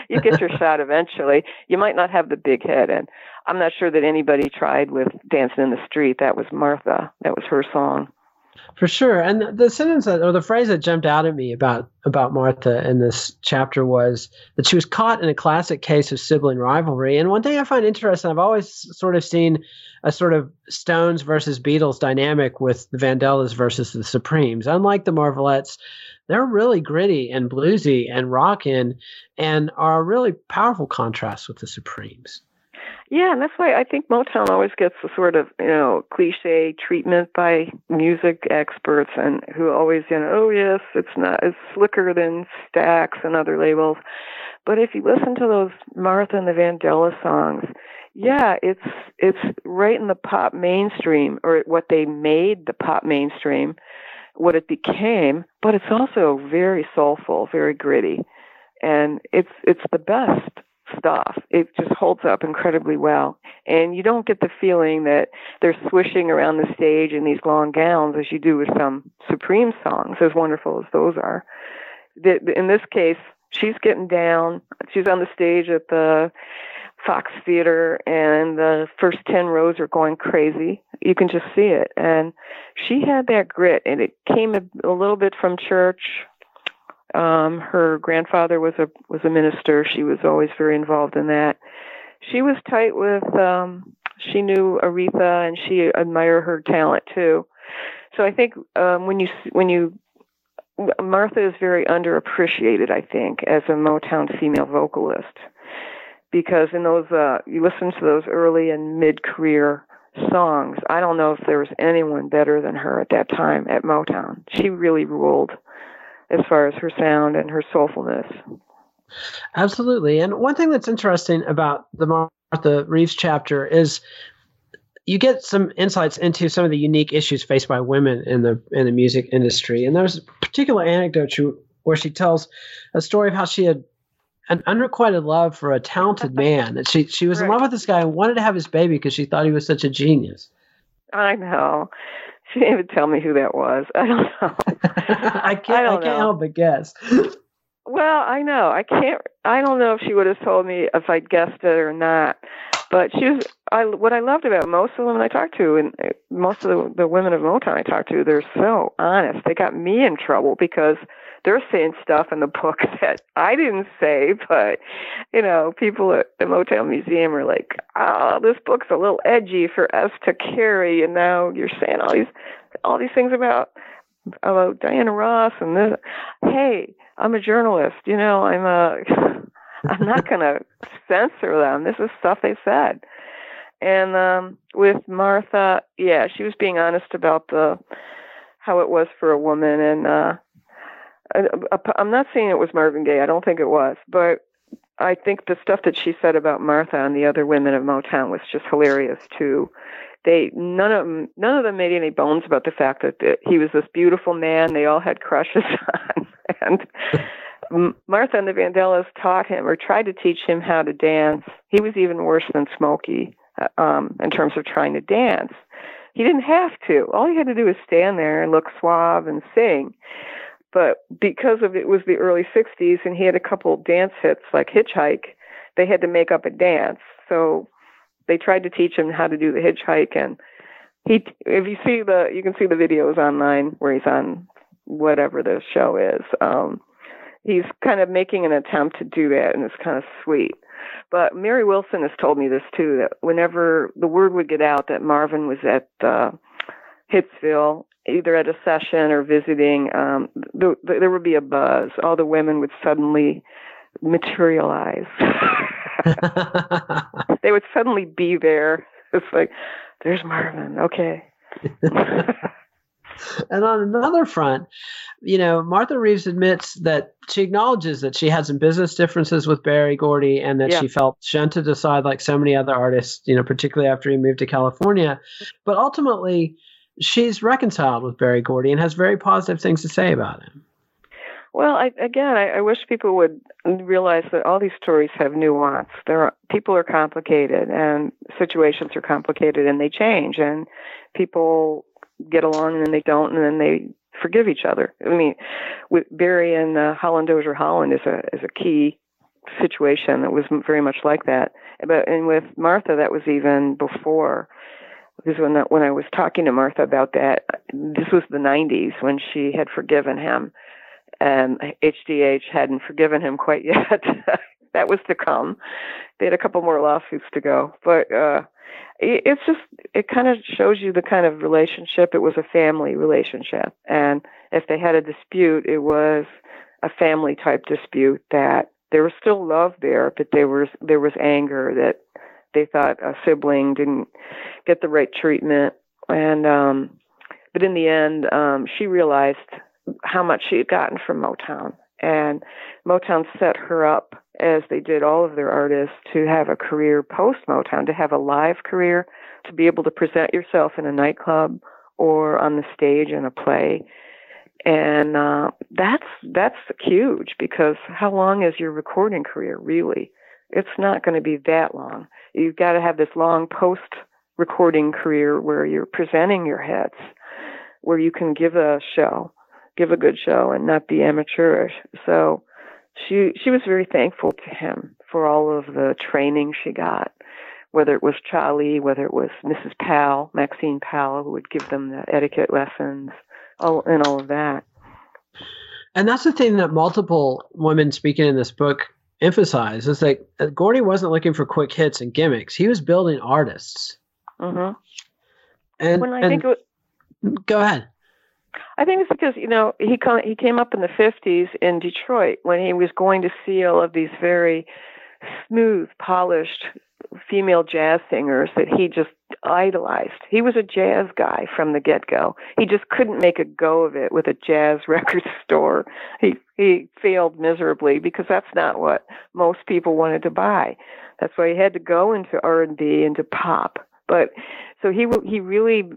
[SPEAKER 3] you get your (laughs) shot eventually. You might not have the big hit, and I'm not sure that anybody tried with "Dancing in the Street." That was Martha. That was her song.
[SPEAKER 2] For sure. And the- sentence that, or the phrase that jumped out at me about about Martha in this chapter was that she was caught in a classic case of sibling rivalry. And one thing I find interesting, I've always sort of seen a sort of Stones versus Beatles dynamic with the Vandellas versus the Supremes. Unlike the Marvelettes, they're really gritty and bluesy and rockin' and are a really powerful contrast with the Supremes.
[SPEAKER 3] Yeah, and that's why I think Motown always gets the sort of you know cliche treatment by music experts, and who always you know, oh yes, it's not it's slicker than Stax and other labels. But if you listen to those Martha and the Vandella songs, yeah, it's it's right in the pop mainstream, or what they made the pop mainstream, what it became. But it's also very soulful, very gritty, and it's it's the best stuff. It just holds up incredibly well. And you don't get the feeling that they're swishing around the stage in these long gowns as you do with some Supreme songs, as wonderful as those are. In this case, she's getting down. She's on the stage at the Fox Theater, and the first 10 rows are going crazy. You can just see it. And she had that grit, and it came a little bit from church, um, her grandfather was a was a minister. She was always very involved in that. She was tight with. Um, she knew Aretha, and she admired her talent too. So I think um, when you when you Martha is very underappreciated. I think as a Motown female vocalist, because in those uh, you listen to those early and mid career songs. I don't know if there was anyone better than her at that time at Motown. She really ruled as far as her sound and her soulfulness.
[SPEAKER 2] Absolutely. And one thing that's interesting about the Martha Reeves chapter is you get some insights into some of the unique issues faced by women in the in the music industry. And there's a particular anecdote she, where she tells a story of how she had an unrequited love for a talented (laughs) man. That she she was in love with this guy and wanted to have his baby because she thought he was such a genius.
[SPEAKER 3] I know. She didn't even tell me who that was. (laughs) I don't know. (laughs)
[SPEAKER 2] I can't I,
[SPEAKER 3] don't
[SPEAKER 2] can't
[SPEAKER 3] know.
[SPEAKER 2] help but guess. (laughs)
[SPEAKER 3] Well, I know. I can't. I don't know if she would have told me if I'd guessed it or not. But she was. I what I loved about most of the women I talked to, and uh, most of the, the women of Motown I talked to, they're so honest. They got me in trouble because they're saying stuff in the book (laughs) that I didn't say. But you know, people at the Motown Museum are like, "Oh, this book's a little edgy for us to carry," and now you're saying all these all these things about about Diana Ross and this. Hey, I'm a journalist. You know, I'm a. (laughs) I'm not going (laughs) to censor them. This is stuff they said. And um, with Martha, yeah, she was being honest about the how it was for a woman. And uh, I'm not saying it was Marvin Gaye. I don't think it was, but I think the stuff that she said about Martha and the other women of Motown was just hilarious too. they none of them none of them made any bones about the fact that the, he was this beautiful man they all had crushes (laughs) on and Martha and the Vandellas taught him or tried to teach him how to dance. He was even worse than Smokey uh, um, in terms of trying to dance. He didn't have to. All he had to do was stand there and look suave and sing. But because of it was the early 60s and he had a couple dance hits like Hitchhike, they had to make up a dance. So they tried to teach him how to do the hitchhike and he if you see the you can see the videos online where he's on whatever the show is. Um he's kind of making an attempt to do that, and it's kind of sweet. But Mary Wilson has told me this too that whenever the word would get out that Marvin was at uh, Hitsville, either at a session or visiting, um, th- th- there would be a buzz. All the women would suddenly materialize. (laughs) they would suddenly be there. It's like, there's Marvin. Okay. (laughs)
[SPEAKER 2] and on another front, you know, Martha Reeves admits that she acknowledges that she had some business differences with Berry Gordy and that
[SPEAKER 3] Yeah.
[SPEAKER 2] she felt shunted aside like so many other artists, you know, particularly after he moved to California. But ultimately, she's reconciled with Berry Gordy and has very positive things to say about him.
[SPEAKER 3] Well, I, again, I, I wish people would realize that all these stories have nuance. There are people are complicated, and situations are complicated, and they change, and people get along, and then they don't, and then they forgive each other. I mean, with Berry and uh, Holland Dozier Holland is a is a key situation that was very much like that. But and with Martha, that was even before. Because when that, when I was talking to Martha about that, this was the '90s when she had forgiven him and HDH hadn't forgiven him quite (laughs) yet. that was to come. They had a couple more lawsuits to go, but uh, it, it's just it kind of shows you the kind of relationship. It was a family relationship, and if they had a dispute, it was a family type dispute that there was still love there, but there was there was anger that they thought a sibling didn't get the right treatment, and um, but in the end, um, she realized how much she had gotten from Motown. And Motown set her up, as they did all of their artists, to have a career post Motown, to have a live career, to be able to present yourself in a nightclub or on the stage in a play. And uh, that's that's huge because how long is your recording career really? It's not going to be that long. You've got to have this long post recording career where you're presenting your hits, where you can give a show give a good show and not be amateurish. So she she was very thankful to him for all of the training she got, whether it was Cholly, whether it was Mrs. Powell, Maxine Powell, who would give them the etiquette lessons, all and all of that.
[SPEAKER 2] And that's the thing that multiple women speaking in this book emphasize is that uh, Gordy wasn't looking for quick hits and gimmicks. He was building artists.
[SPEAKER 3] hmm
[SPEAKER 2] And,
[SPEAKER 3] When I
[SPEAKER 2] and
[SPEAKER 3] think was,
[SPEAKER 2] go ahead.
[SPEAKER 3] I think it's because you know he come, he came up in the fifties in Detroit when he was going to see all of these very smooth, polished female jazz singers that he just idolized. He was a jazz guy from the get go. He just couldn't make a go of it with a jazz (laughs) record store. He he failed miserably because that's not what most people wanted to buy. That's why he had to go into R and B into pop. But so he he really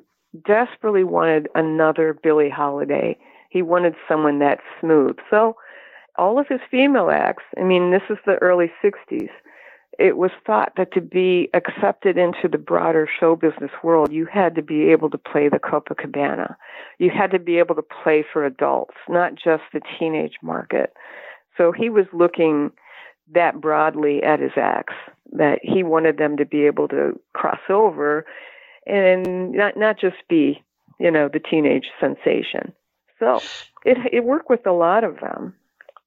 [SPEAKER 3] desperately wanted another Billie Holiday. He wanted someone that smooth. So all of his female acts, I mean, this is the early 60s. It was thought that to be accepted into the broader show business world, you had to be able to play the Copacabana. You had to be able to play for adults, not just the teenage market. So he was looking that broadly at his acts, that he wanted them to be able to cross over and not not just be you know the teenage sensation so it it worked with a lot of them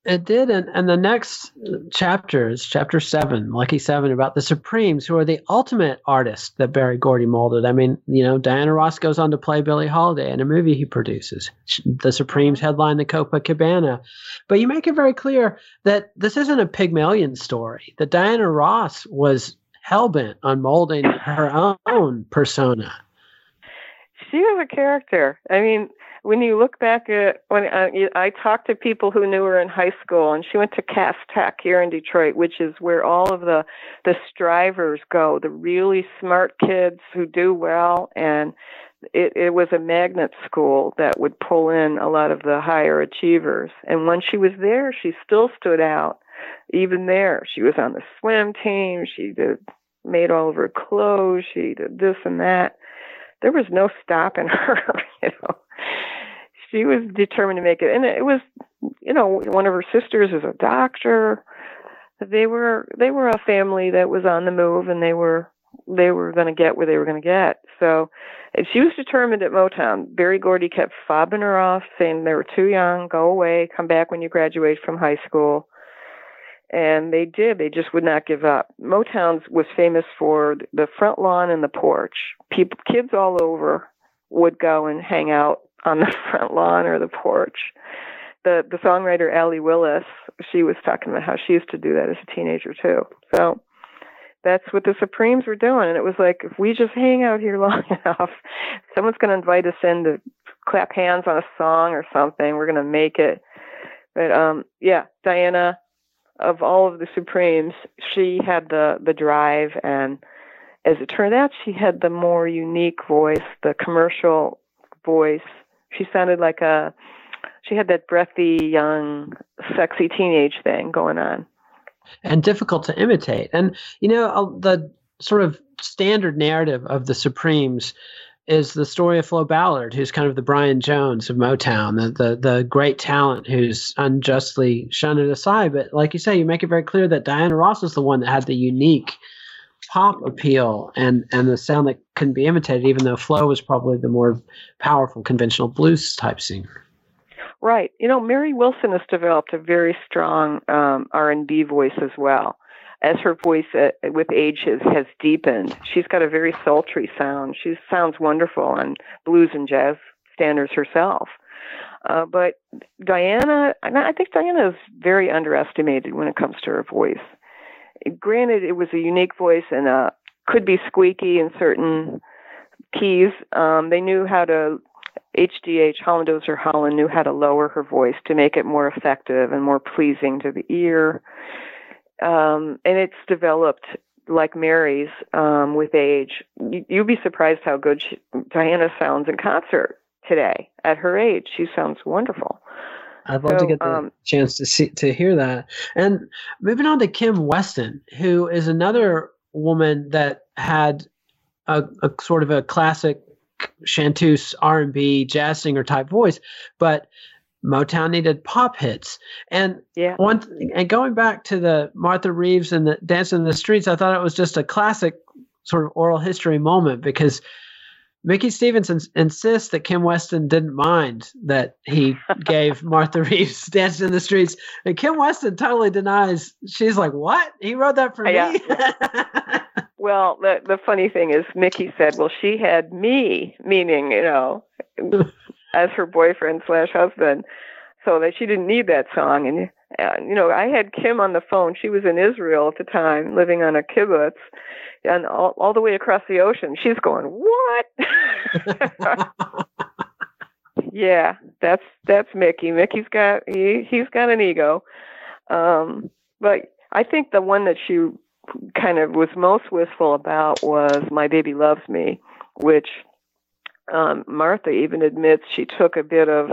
[SPEAKER 2] It did, and, and the next chapter is chapter seven, Lucky Seven, about the Supremes, who are the ultimate artists that Berry Gordy molded. I mean, you know, Diana Ross goes on to play Billie Holiday in a movie he produces. The Supremes headline the Copacabana, but you make it very clear that this isn't a Pygmalion story. That Diana Ross was hellbent on molding her own persona.
[SPEAKER 3] she was a character i mean when you look back at when uh, I talked to people who knew her in high school, and she went to Cass Tech here in Detroit, which is where all of the the strivers go, the really smart kids who do well, and it, it was a magnet school that would pull in a lot of the higher achievers. And when she was there, she still stood out. Even there, she was on the swim team. She did made all of her clothes. She did this and that. There was no stopping (laughs) her. You know, she was determined to make it. And it was, you know, one of her sisters is a doctor. They were they were a family that was on the move, and they were they were going to get where they were going to get. So and she was determined at Motown. Berry Gordy kept fobbing her off, saying they were too young, go away, come back when you graduate from high school. And they did. They just would not give up. Motown was famous for the front lawn and the porch. People, kids all over would go and hang out on the (laughs) front lawn or the porch. The the songwriter Allee Willis, she was talking about how she used to do that as a teenager too. So that's what the Supremes were doing. And it was like, if we just hang out here (laughs) long enough, someone's going to invite us in to clap hands on a song or something. We're going to make it. But um, yeah, Diana, of all of the Supremes, she had the the drive, and as it turned out, she had the more unique voice, the commercial voice. She sounded like a, she had that breathy, young, sexy teenage thing going on
[SPEAKER 2] and difficult to imitate. And you know, uh, the sort of standard narrative of the Supremes is the story of Flo Ballard, who's kind of the Brian Jones of Motown, the the, the great talent who's unjustly shunned aside. But like you say, you make it very clear that Diana Ross is the one that had the unique pop appeal and and the sound that couldn't be imitated, even though Flo was probably the more powerful conventional blues type singer.
[SPEAKER 3] Right. You know, Mary Wilson has developed a very strong um, R&B voice as well. As her voice uh, with age has, has deepened, she's got a very sultry sound. She sounds wonderful on blues and jazz standards herself. Uh, but Diana, I think Diana is very underestimated when it comes to her voice. Granted, it was a unique voice and uh, could be squeaky in certain keys. Um, they knew how to HDH, Holland-Dozier Holland, knew how to lower her voice to make it more effective and more pleasing to the ear. Um, and it's developed like Mary's um, with age. You, would be surprised how good she, Diana sounds in concert today. At her age, she sounds wonderful.
[SPEAKER 2] I'd love so, to get the um, chance to see to hear that. And moving on to Kim Weston, who is another woman that had a, a sort of a classic chanteuse R&B jazz singer type voice, but Motown needed pop hits. And
[SPEAKER 3] yeah.
[SPEAKER 2] one and going back to the Martha Reeves and the Dance in the Streets, I thought it was just a classic sort of oral history moment because Mickey Stevens insists that Kim Weston didn't mind that he (laughs) gave Martha Reeves Dance in the Streets. And Kim Weston totally denies. She's like, What? He wrote that for uh,
[SPEAKER 3] yeah.
[SPEAKER 2] me? (laughs)
[SPEAKER 3] Well, the the funny thing is, Mickey said, "Well, she had me," meaning you know, as her boyfriend slash husband, so that she didn't need that song. And uh, you know, I had Kim on the phone. She was in Israel at the time, living on a kibbutz, and all all the way across the ocean. She's going, "What?" (laughs) yeah, that's that's Mickey. Mickey's got he he's got an ego, um, but I think the one that she kind of was most wistful about was My Baby Loves Me, which um, Martha even admits she took a bit of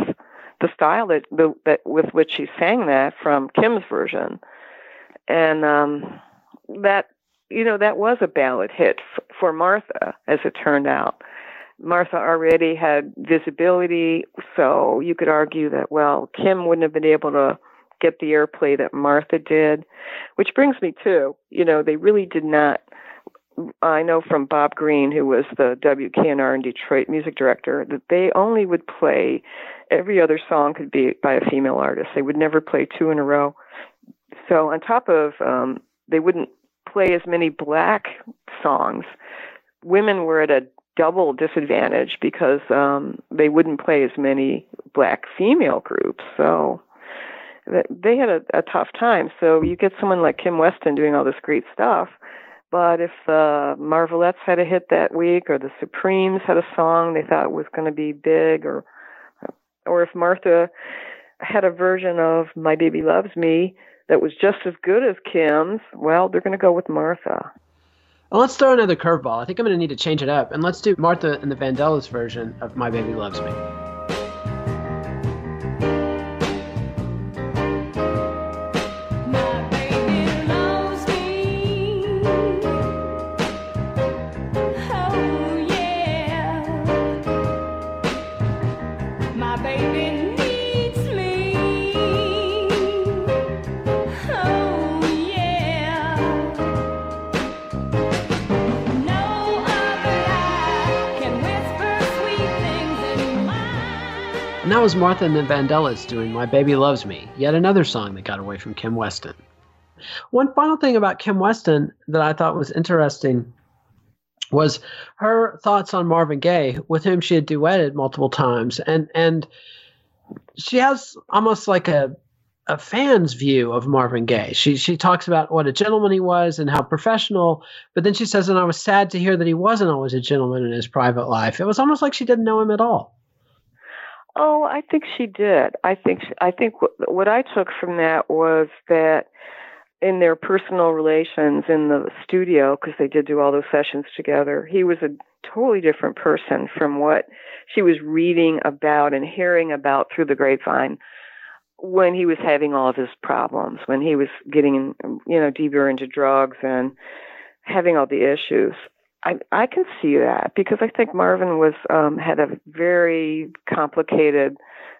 [SPEAKER 3] the style that, the, that with which she sang that from Kim's version, and um, that you know that was a ballad hit f- for Martha, as it turned out. Martha already had visibility, so you could argue that well, Kim wouldn't have been able to get the airplay that Martha did, which brings me to, you know, they really did not. I know from Bob Green, who was the WKNR in Detroit music director, that they only would play every other song could be by a female artist. They would never play two in a row. So on top of um, they wouldn't play as many black songs, women were at a double disadvantage because um, they wouldn't play as many black female groups. So they had a, a tough time. So you get someone like Kim Weston doing all this great stuff, but if the Marvelettes had a hit that week, or the Supremes had a song they thought was going to be big, or or if Martha had a version of My Baby Loves Me that was just as good as Kim's, well, they're going to go with Martha.
[SPEAKER 2] Well, let's throw another curveball. I think I'm going to need to change it up, and let's do Martha and the Vandellas version of My Baby Loves Me. Was Martha and the Vandellas doing My Baby Loves Me, yet another song that got away from Kim Weston. One final thing about Kim Weston that I thought was interesting was her thoughts on Marvin Gaye, with whom she had duetted multiple times. And and she has almost like a a fan's view of Marvin Gaye. She she talks about what a gentleman he was and how professional, but then she says, and I was sad to hear that he wasn't always a gentleman in his private life. It was almost like she didn't know him at all.
[SPEAKER 3] Oh, I think she did. I think she, I think what, what I took from that was that in their personal relations in the studio, because they did do all those sessions together, he was a totally different person from what she was reading about and hearing about through the grapevine when he was having all of his problems, when he was getting, you know, deeper into drugs and having all the issues. I, I can see that because I think Marvin was um, had a very complicated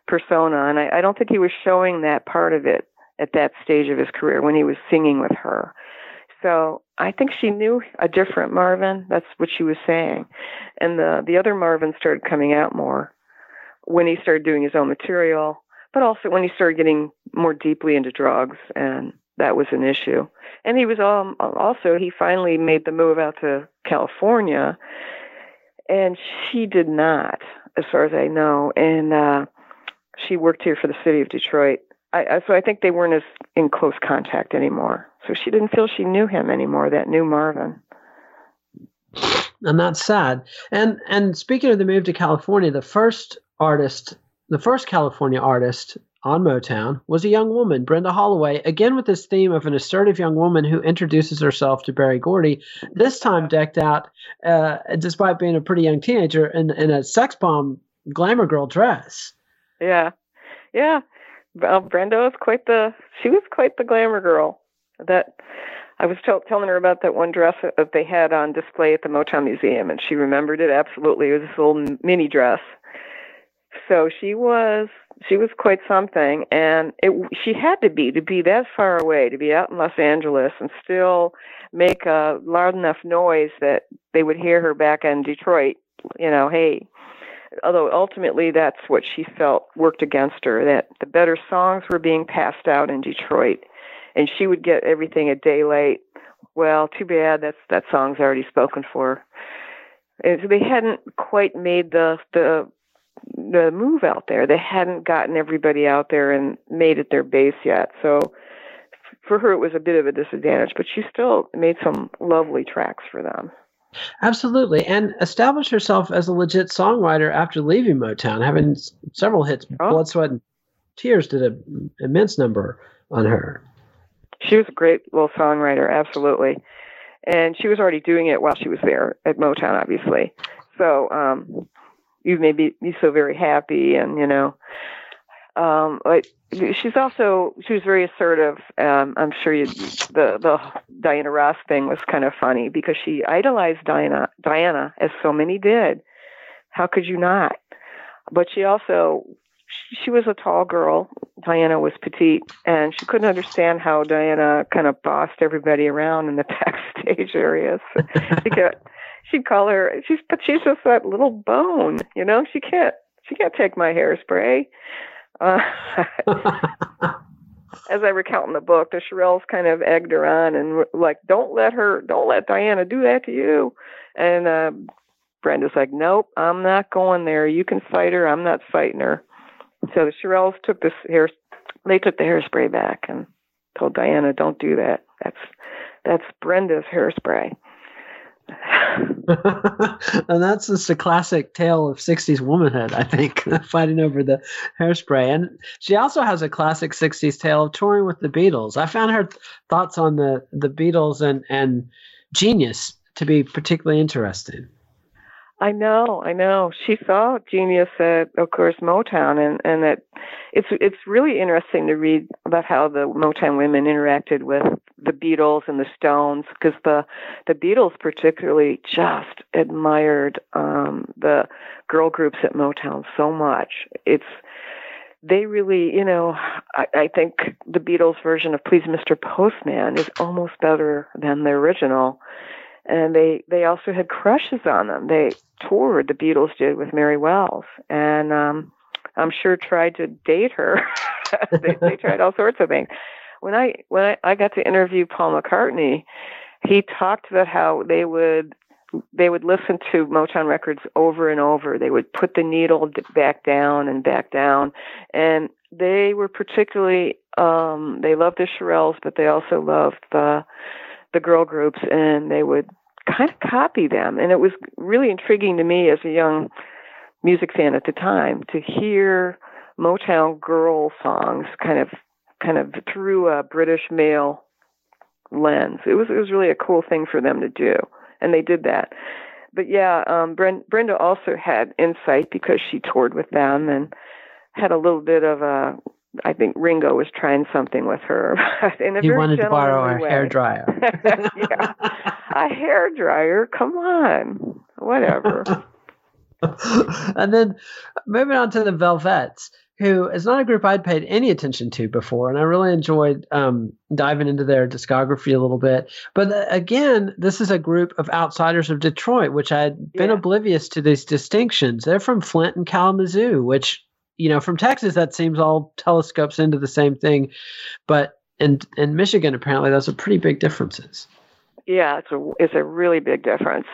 [SPEAKER 3] persona, and I, I don't think he was showing that part of it at that stage of his career when he was singing with her. So I think she knew a different Marvin. That's what she was saying, and the the other Marvin started coming out more when he started doing his own material, but also when he started getting more deeply into drugs, and that was an issue. And he was um, also he finally made the move out to California, and she did not, as far as I know. And uh, she worked here for the city of Detroit. I, I, so I think they weren't as in close contact anymore. So she didn't feel she knew him anymore. That new Marvin.
[SPEAKER 2] and that's sad. And and speaking of the move to California, the first artist, the first California artist on Motown was a young woman, Brenda Holloway, again with this theme of an assertive young woman who introduces herself to Berry Gordy, this time decked out, uh, despite being a pretty young teenager, in, in a sex bomb glamour girl dress.
[SPEAKER 3] Yeah, yeah. Well, Brenda was quite the she was quite the glamour girl. That I was tell, telling her about that one dress that they had on display at the Motown Museum, and she remembered it absolutely. It was this little mini dress. So she was she was quite something, and it she had to be to be that far away, to be out in Los Angeles, and still make a loud enough noise that they would hear her back in Detroit. You know, hey. Although ultimately that's what she felt worked against her, that the better songs were being passed out in Detroit, and she would get everything a day late. Well, too bad. That's that song's already spoken for. And so they hadn't quite made the the the move out there. They hadn't gotten everybody out there and made it their base yet. So for her, it was a bit of a disadvantage, but she still made some lovely tracks for them.
[SPEAKER 2] Absolutely, and established herself as a legit songwriter after leaving Motown, having several hits.
[SPEAKER 3] Oh.
[SPEAKER 2] Blood, Sweat, and Tears did an immense number on her.
[SPEAKER 3] She was a great little songwriter, absolutely. And she was already doing it while she was there at Motown, obviously. So um, you made me, me so very happy, and you know, um, like she's also she was very assertive. Um, I'm sure you, the the Diana Ross thing was kind of funny because she idolized Diana Diana as so many did. How could you not? But she also she was a tall girl. Diana was petite, and she couldn't understand how Diana kind of bossed everybody around in the (laughs) backstage areas. she kept, she'd call her, she's but she's just that little bone, you know. She can't she can't take my hairspray. Uh, (laughs) as I recount in the book, the Shirelles kind of egged her on and were like, "Don't let her, don't let Diana do that to you." And uh, Brenda's like, "Nope, I'm not going there. You can fight her. I'm not fighting her." So the Shirelles took this hair, they took the hairspray back and told Diana, "Don't do that. That's that's Brenda's hairspray." (laughs)
[SPEAKER 2] and that's just a classic tale of 60s womanhood, I think, (laughs) fighting over the hairspray. And she also has a classic 60s tale of touring with the Beatles. I found her thoughts on the, the Beatles and, and genius to be particularly interesting.
[SPEAKER 3] I know, I know. She saw genius at, of course, Motown, and and that it's it's really interesting to read about how the Motown women interacted with the Beatles and the Stones, because the the Beatles particularly just admired um, the girl groups at Motown so much. It's they really, you know, I, I think the Beatles version of Please Mr. Postman is almost better than the original and they they also had crushes on them. They toured the Beatles did with Mary Wells, and um, I'm sure tried to date her. (laughs) they, they tried all sorts of things. When I when I, I got to interview Paul McCartney, he talked about how they would they would listen to Motown records over and over. They would put the needle back down and back down, and they were particularly um, they loved the Shirelles, but they also loved the the girl groups, and they would kind of copy them. And it was really intriguing to me as a young music fan at the time to hear Motown girl songs kind of kind of through a British male lens. It was it was really a cool thing for them to do, and they did that. But yeah, um, Brenda also had insight because she toured with them and had a little bit of a I think Ringo was trying something with her. (laughs) in a
[SPEAKER 2] he
[SPEAKER 3] very
[SPEAKER 2] wanted to borrow a hair dryer. (laughs)
[SPEAKER 3] yeah, a hair dryer. Come on, whatever. (laughs)
[SPEAKER 2] and then moving on to the Velvets, who is not a group I'd paid any attention to before, and I really enjoyed um, diving into their discography a little bit. But uh, again, this is a group of outsiders of Detroit, which I had been
[SPEAKER 3] Yeah.
[SPEAKER 2] oblivious to these distinctions. They're from Flint and Kalamazoo, which you know from Texas that seems all telescopes into the same thing, but in in Michigan apparently those are pretty big differences.
[SPEAKER 3] Yeah, it's a it's a really big difference.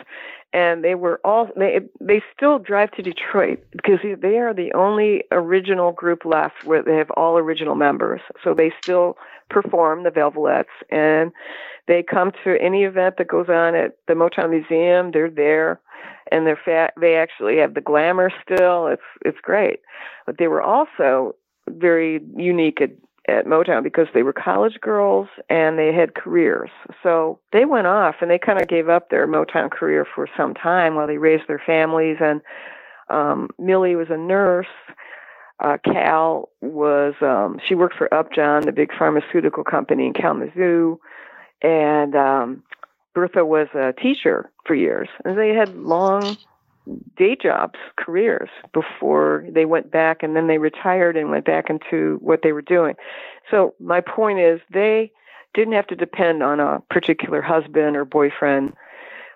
[SPEAKER 3] And they were all they they still drive to Detroit because they are the only original group left where they have all original members. So they still perform the Velvets and they come to any event that goes on at the Motown Museum. They're there, and they're fat. They actually have the glamour still. It's it's great, but they were also very unique at at Motown because they were college girls and they had careers. So they went off and they kind of gave up their Motown career for some time while they raised their families. And um, Millie was a nurse. Uh, Cal was, um, she worked for Upjohn, the big pharmaceutical company in Kalamazoo. And um, Bertha was a teacher for years. And they had long day jobs, careers before they went back and then they retired and went back into what they were doing. So my point is they didn't have to depend on a particular husband or boyfriend,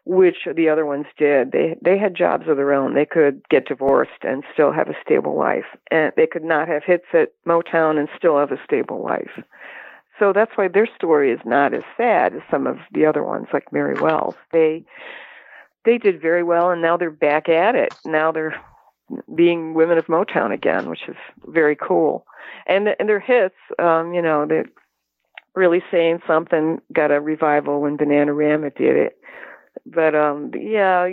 [SPEAKER 3] which the other ones did. They they had jobs of their own. They could get divorced and still have a stable life. And they could not have hits at Motown and still have a stable life. So that's why their story is not as sad as some of the other ones like Mary Wells. They they did very well and now they're back at it. Now they're being women of Motown again, which is very cool. And and their hits, um, you know, they're really saying something. Got a revival when Banana Bananarama did it, but um, yeah,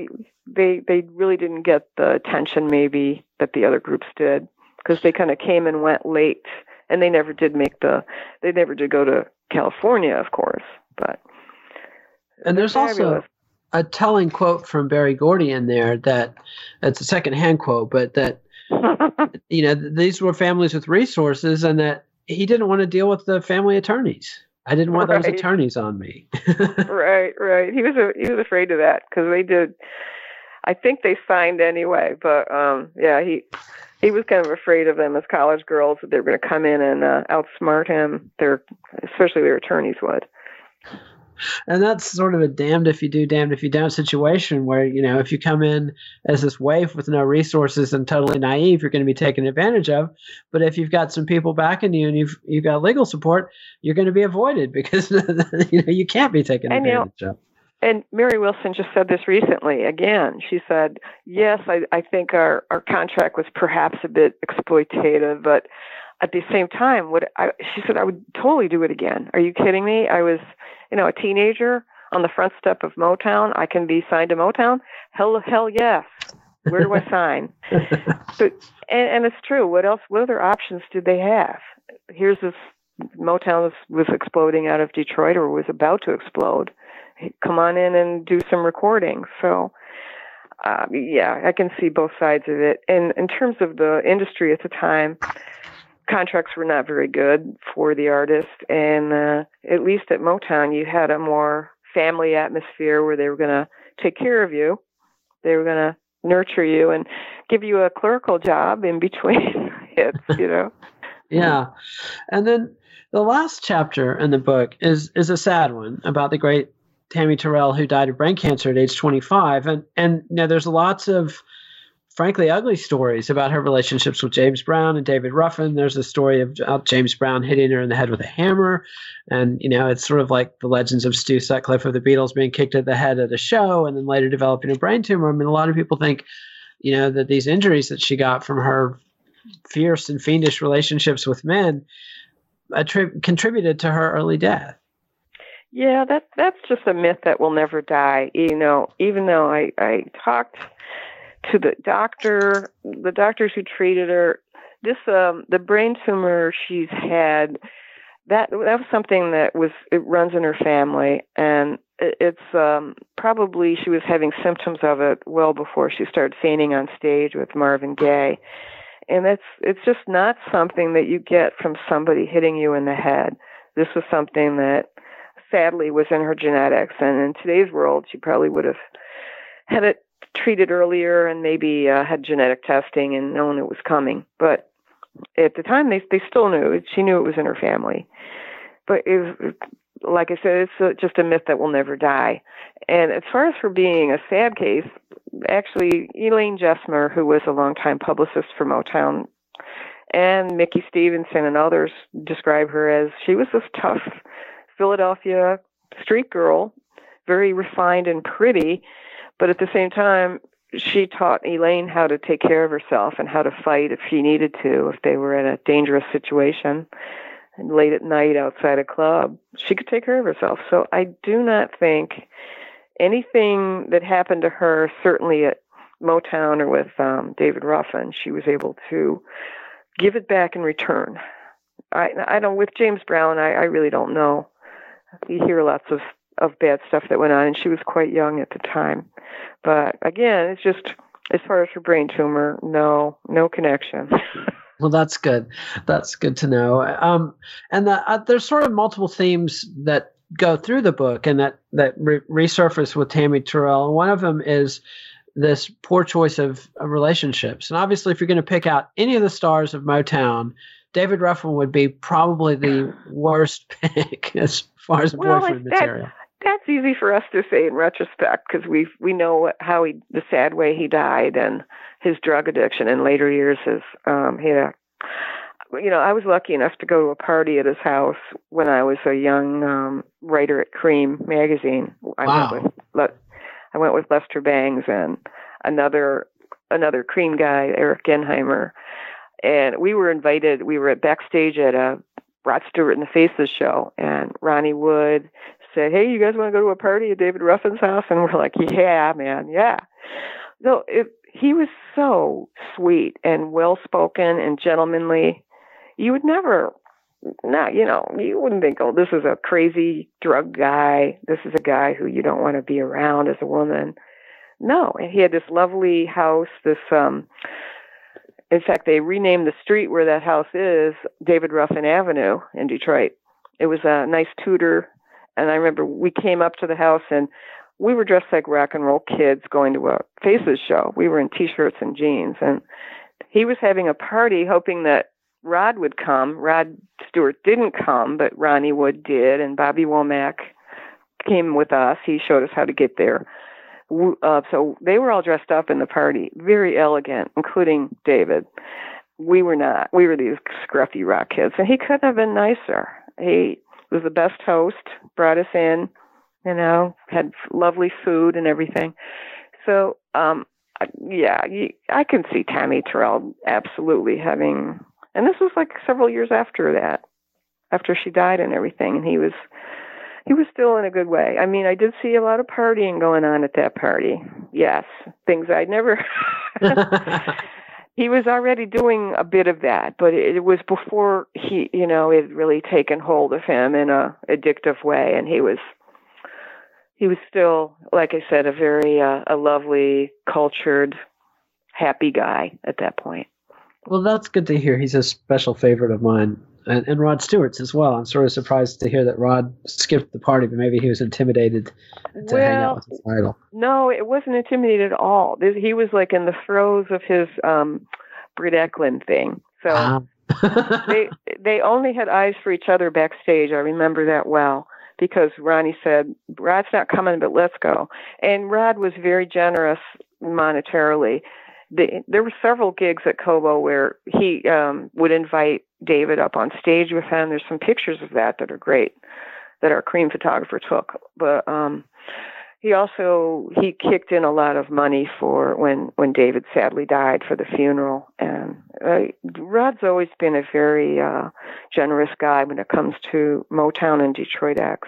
[SPEAKER 3] they they really didn't get the attention maybe that the other groups did because they kind of came and went late, and they never did make the. They never did go to California, of course, but.
[SPEAKER 2] And there's also a telling quote from Berry Gordy in there that it's a secondhand quote, but that (laughs) you know these were families with resources, and that he didn't want to deal with the family attorneys. I didn't want those attorneys on me. (laughs)
[SPEAKER 3] right, right. He was a, he was afraid of that because they did. I think they signed anyway, but um, yeah, he he was kind of afraid of them as college girls that they were going to come in and uh, outsmart him. Their especially their attorneys would.
[SPEAKER 2] and that's sort of a damned if you do, damned if you don't situation where you know if you come in as this waif with no resources and totally naive, you're going to be taken advantage of. But if you've got some people backing you and you've you've got legal support, you're going to be avoided because (laughs) you know you can't be taken
[SPEAKER 3] And, you know,
[SPEAKER 2] advantage of.
[SPEAKER 3] And Mary Wilson just said this recently again. She said, Yes, I, I think our, our contract was perhaps a bit exploitative, but at the same time, what I, she said, I would totally do it again. Are you kidding me? I was, you know, a teenager. on the front step of Motown, I can be signed to Motown. Hell, hell yes. Where do I (laughs) sign? So, and, and it's true. What else? What other options did they have? Here's this Motown was, was exploding out of Detroit or was about to explode. Come on in and do some recording. So, uh, yeah, I can see both sides of it. And in terms of the industry at the time, contracts were not very good for the artist. And uh, at least at Motown, you had a more family atmosphere where they were going to take care of you. They were going to nurture you and give you a clerical job in between (laughs) hits, you know.
[SPEAKER 2] Yeah. And then the last chapter in the book is is a sad one about the great Tammy Terrell who died of brain cancer at age 25 and and you know there's lots of frankly ugly stories about her relationships with James Brown and David Ruffin. There's a story of James Brown hitting her in the head with a hammer. And, you know, it's sort of like the legends of Stu Sutcliffe of the Beatles being kicked at the head at a show and then later developing a brain tumor. I mean, a lot of people think, you know, that these injuries that she got from her fierce and fiendish relationships with men attrib- contributed to her early death.
[SPEAKER 3] Yeah, that that's just a myth that will never die. You know, even though I I talked to the doctor, the doctors who treated her, this um the brain tumor she's had that that was something that was it runs in her family and it, it's um probably she was having symptoms of it well before she started fainting on stage with Marvin Gaye. And that's it's just not something that you get from somebody hitting you in the head. This was something that sadly was in her genetics and in today's world she probably would have had it treated earlier and maybe uh, had genetic testing and known it was coming. But at the time, they they still knew. She knew it was in her family. But it was, like I said, it's a, just a myth that will never die. And as far as her being a sad case, actually, Elaine Jesmer, who was a longtime publicist for Motown, and Mickey Stevenson and others describe her as she was this tough Philadelphia street girl, very refined and pretty, but at the same time, she taught Elaine how to take care of herself and how to fight if she needed to, if they were in a dangerous situation and late at night outside a club. She could take care of herself. So I do not think anything that happened to her, certainly at Motown or with um, David Ruffin, she was able to give it back in return. I I don't with James Brown. I, I really don't know. You hear lots of of bad stuff that went on, and she was quite young at the time. But again, it's just as far as her brain tumor, no, no connection. (laughs)
[SPEAKER 2] Well, that's good. That's good to know. Um, and the, uh, there's sort of multiple themes that go through the book and that that re- resurface with Tammy Terrell. And one of them is this poor choice of, of relationships. And obviously, if you're going to pick out any of the stars of Motown, David Ruffin would be probably the (sighs) worst pick (laughs) as far as
[SPEAKER 3] Well,
[SPEAKER 2] boyfriend
[SPEAKER 3] that-
[SPEAKER 2] material.
[SPEAKER 3] That's easy for us to say in retrospect because we we know how he the sad way he died and his drug addiction in later years. His um, he had a you know, I was lucky enough to go to a party at his house when I was a young um, writer at Creem magazine. I
[SPEAKER 2] Wow.
[SPEAKER 3] went with Le- I went with Lester Bangs and another another Creem guy, Eric Genheimer, and we were invited. We were at backstage at a Rod Stewart and the Faces show, and Ronnie Wood said, "Hey, you guys want to go to a party at David Ruffin's house?" And we're like, "Yeah, man, yeah." No, it, he was so sweet and well spoken and gentlemanly. You would never, not you know, you wouldn't think, "Oh, this is a crazy drug guy. This is a guy who you don't want to be around as a woman." No, and he had this lovely house. This, um, in fact, they renamed the street where that house is David Ruffin Avenue in Detroit. It was a nice Tudor and I remember we came up to the house and we were dressed like rock and roll kids going to a Faces show. We were in t-shirts and jeans, and he was having a party, hoping that Rod would come. Rod Stewart didn't come, but Ronnie Wood did, and Bobby Womack came with us. He showed us how to get there. Uh, so they were all dressed up in the party, very elegant, including David. We were not. We were these scruffy rock kids, and he couldn't have been nicer. He was the best host, brought us in, you know, had lovely food and everything. So, um, yeah, I can see Tammy Terrell absolutely having, and this was like several years after that, after she died and everything. And he was, he was still in a good way. I mean, I did see a lot of partying going on at that party. Yes, things I'd never. (laughs) he was already doing a bit of that, but it, was before he, you know, it really taken hold of him in a addictive way, and he was. He was still, like I said, a very uh, a lovely, cultured, happy guy at that point.
[SPEAKER 2] Well, that's good to hear. He's a special favorite of mine and, and Rod Stewart's as well. I'm sort of surprised to hear that Rod skipped the party, but maybe he was intimidated to
[SPEAKER 3] well,
[SPEAKER 2] hang out with his idol.
[SPEAKER 3] No, it wasn't intimidated at all. He was like in the throes of his um, Britt Ekland thing. So ah. (laughs) they they only had eyes for each other backstage. I remember that well because Ronnie said, "Rod's not coming, but let's go." And Rod was very generous monetarily the, there were several gigs at Cobo where he um, would invite David up on stage with him. There's some pictures of that that are great that our Creem photographer took. But um, he also he kicked in a lot of money for when when David sadly died for the funeral. And uh, Rod's always been a very uh, generous guy when it comes to Motown and Detroit X.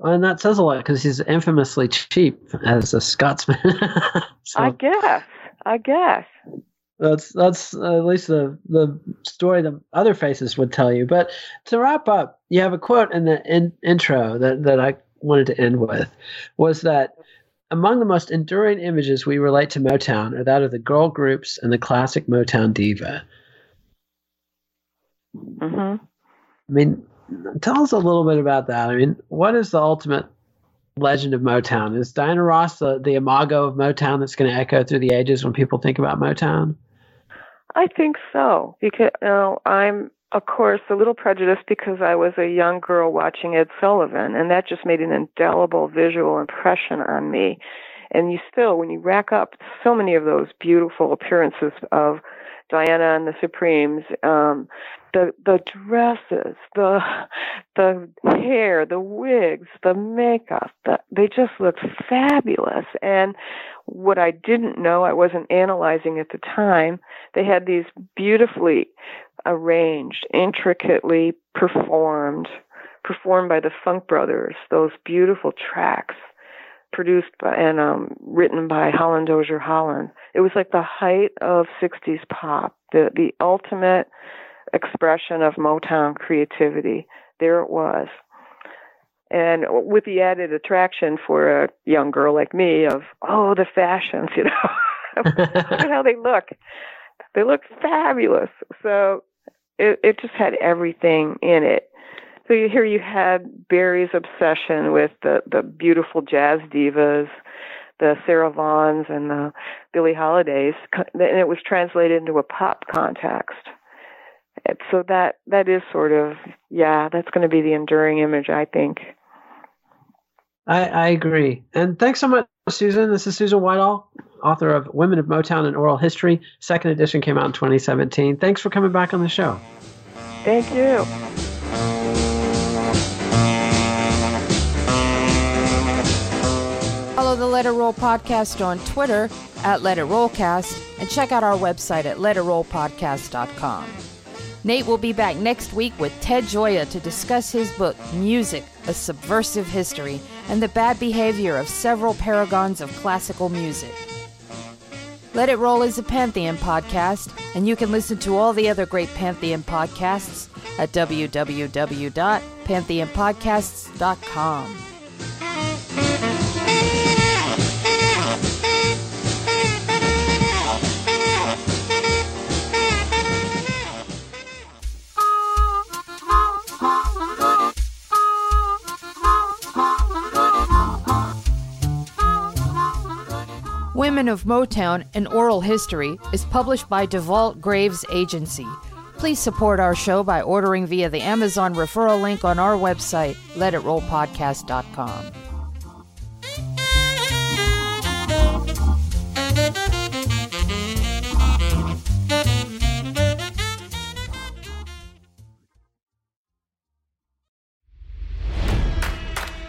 [SPEAKER 2] and that says a lot because he's infamously cheap as a Scotsman. (laughs)
[SPEAKER 3] so. I guess. I guess.
[SPEAKER 2] That's that's uh, at least the the story the other faces would tell you. But to wrap up, you have a quote in the in, intro that that I wanted to end with was that among the most enduring images we relate to Motown are that of the girl groups and the classic Motown diva.
[SPEAKER 3] Mm-hmm.
[SPEAKER 2] I mean, tell us a little bit about that. I mean, what is the ultimate legend of Motown? Is Diana Ross the, the imago of Motown that's going to echo through the ages when people think about Motown?
[SPEAKER 3] I think so. Because you know, I'm of course a little prejudiced because I was a young girl watching Ed Sullivan, and that just made an indelible visual impression on me. And you still, when you rack up so many of those beautiful appearances of Diana and the Supremes, um, the the dresses, the the hair, the wigs, the makeup, the, they just looked fabulous. And what I didn't know, I wasn't analyzing at the time, they had these beautifully arranged, intricately performed, performed by the Funk Brothers, those beautiful tracks produced by and um, written by Holland Dozier Holland. It was like the height of 60s pop, the the ultimate expression of Motown creativity. There it was. And with the added attraction for a young girl like me of, oh, the fashions, (laughs) you know, look at how they look. They look fabulous. So it, it just had everything in it. So you, here you had Berry's obsession with the, the beautiful jazz divas, the Sarah Vaughns and the Billie Holidays, and it was translated into a pop context. So that that is sort of yeah that's going to be the enduring image i think.
[SPEAKER 2] I, I agree. And thanks so much susan. This is susan Whitall, author of women of motown and oral history. Second edition came out in 2017 thanks for coming back on the show.
[SPEAKER 3] Thank you
[SPEAKER 1] Let It Roll podcast on Twitter at Let It Rollcast and check out our website at letitrollpodcast.com. Nate will be back next week with Ted Gioia to discuss his book, Music A Subversive History, and the bad behavior of several paragons of classical music. Let It Roll is a Pantheon podcast, and you can listen to all the other great Pantheon podcasts at www.pantheonpodcasts.com. Women of Motown An Oral History is published by DeVault Graves Agency. Please support our show by ordering via the Amazon referral link on our website, letitrollpodcast.com.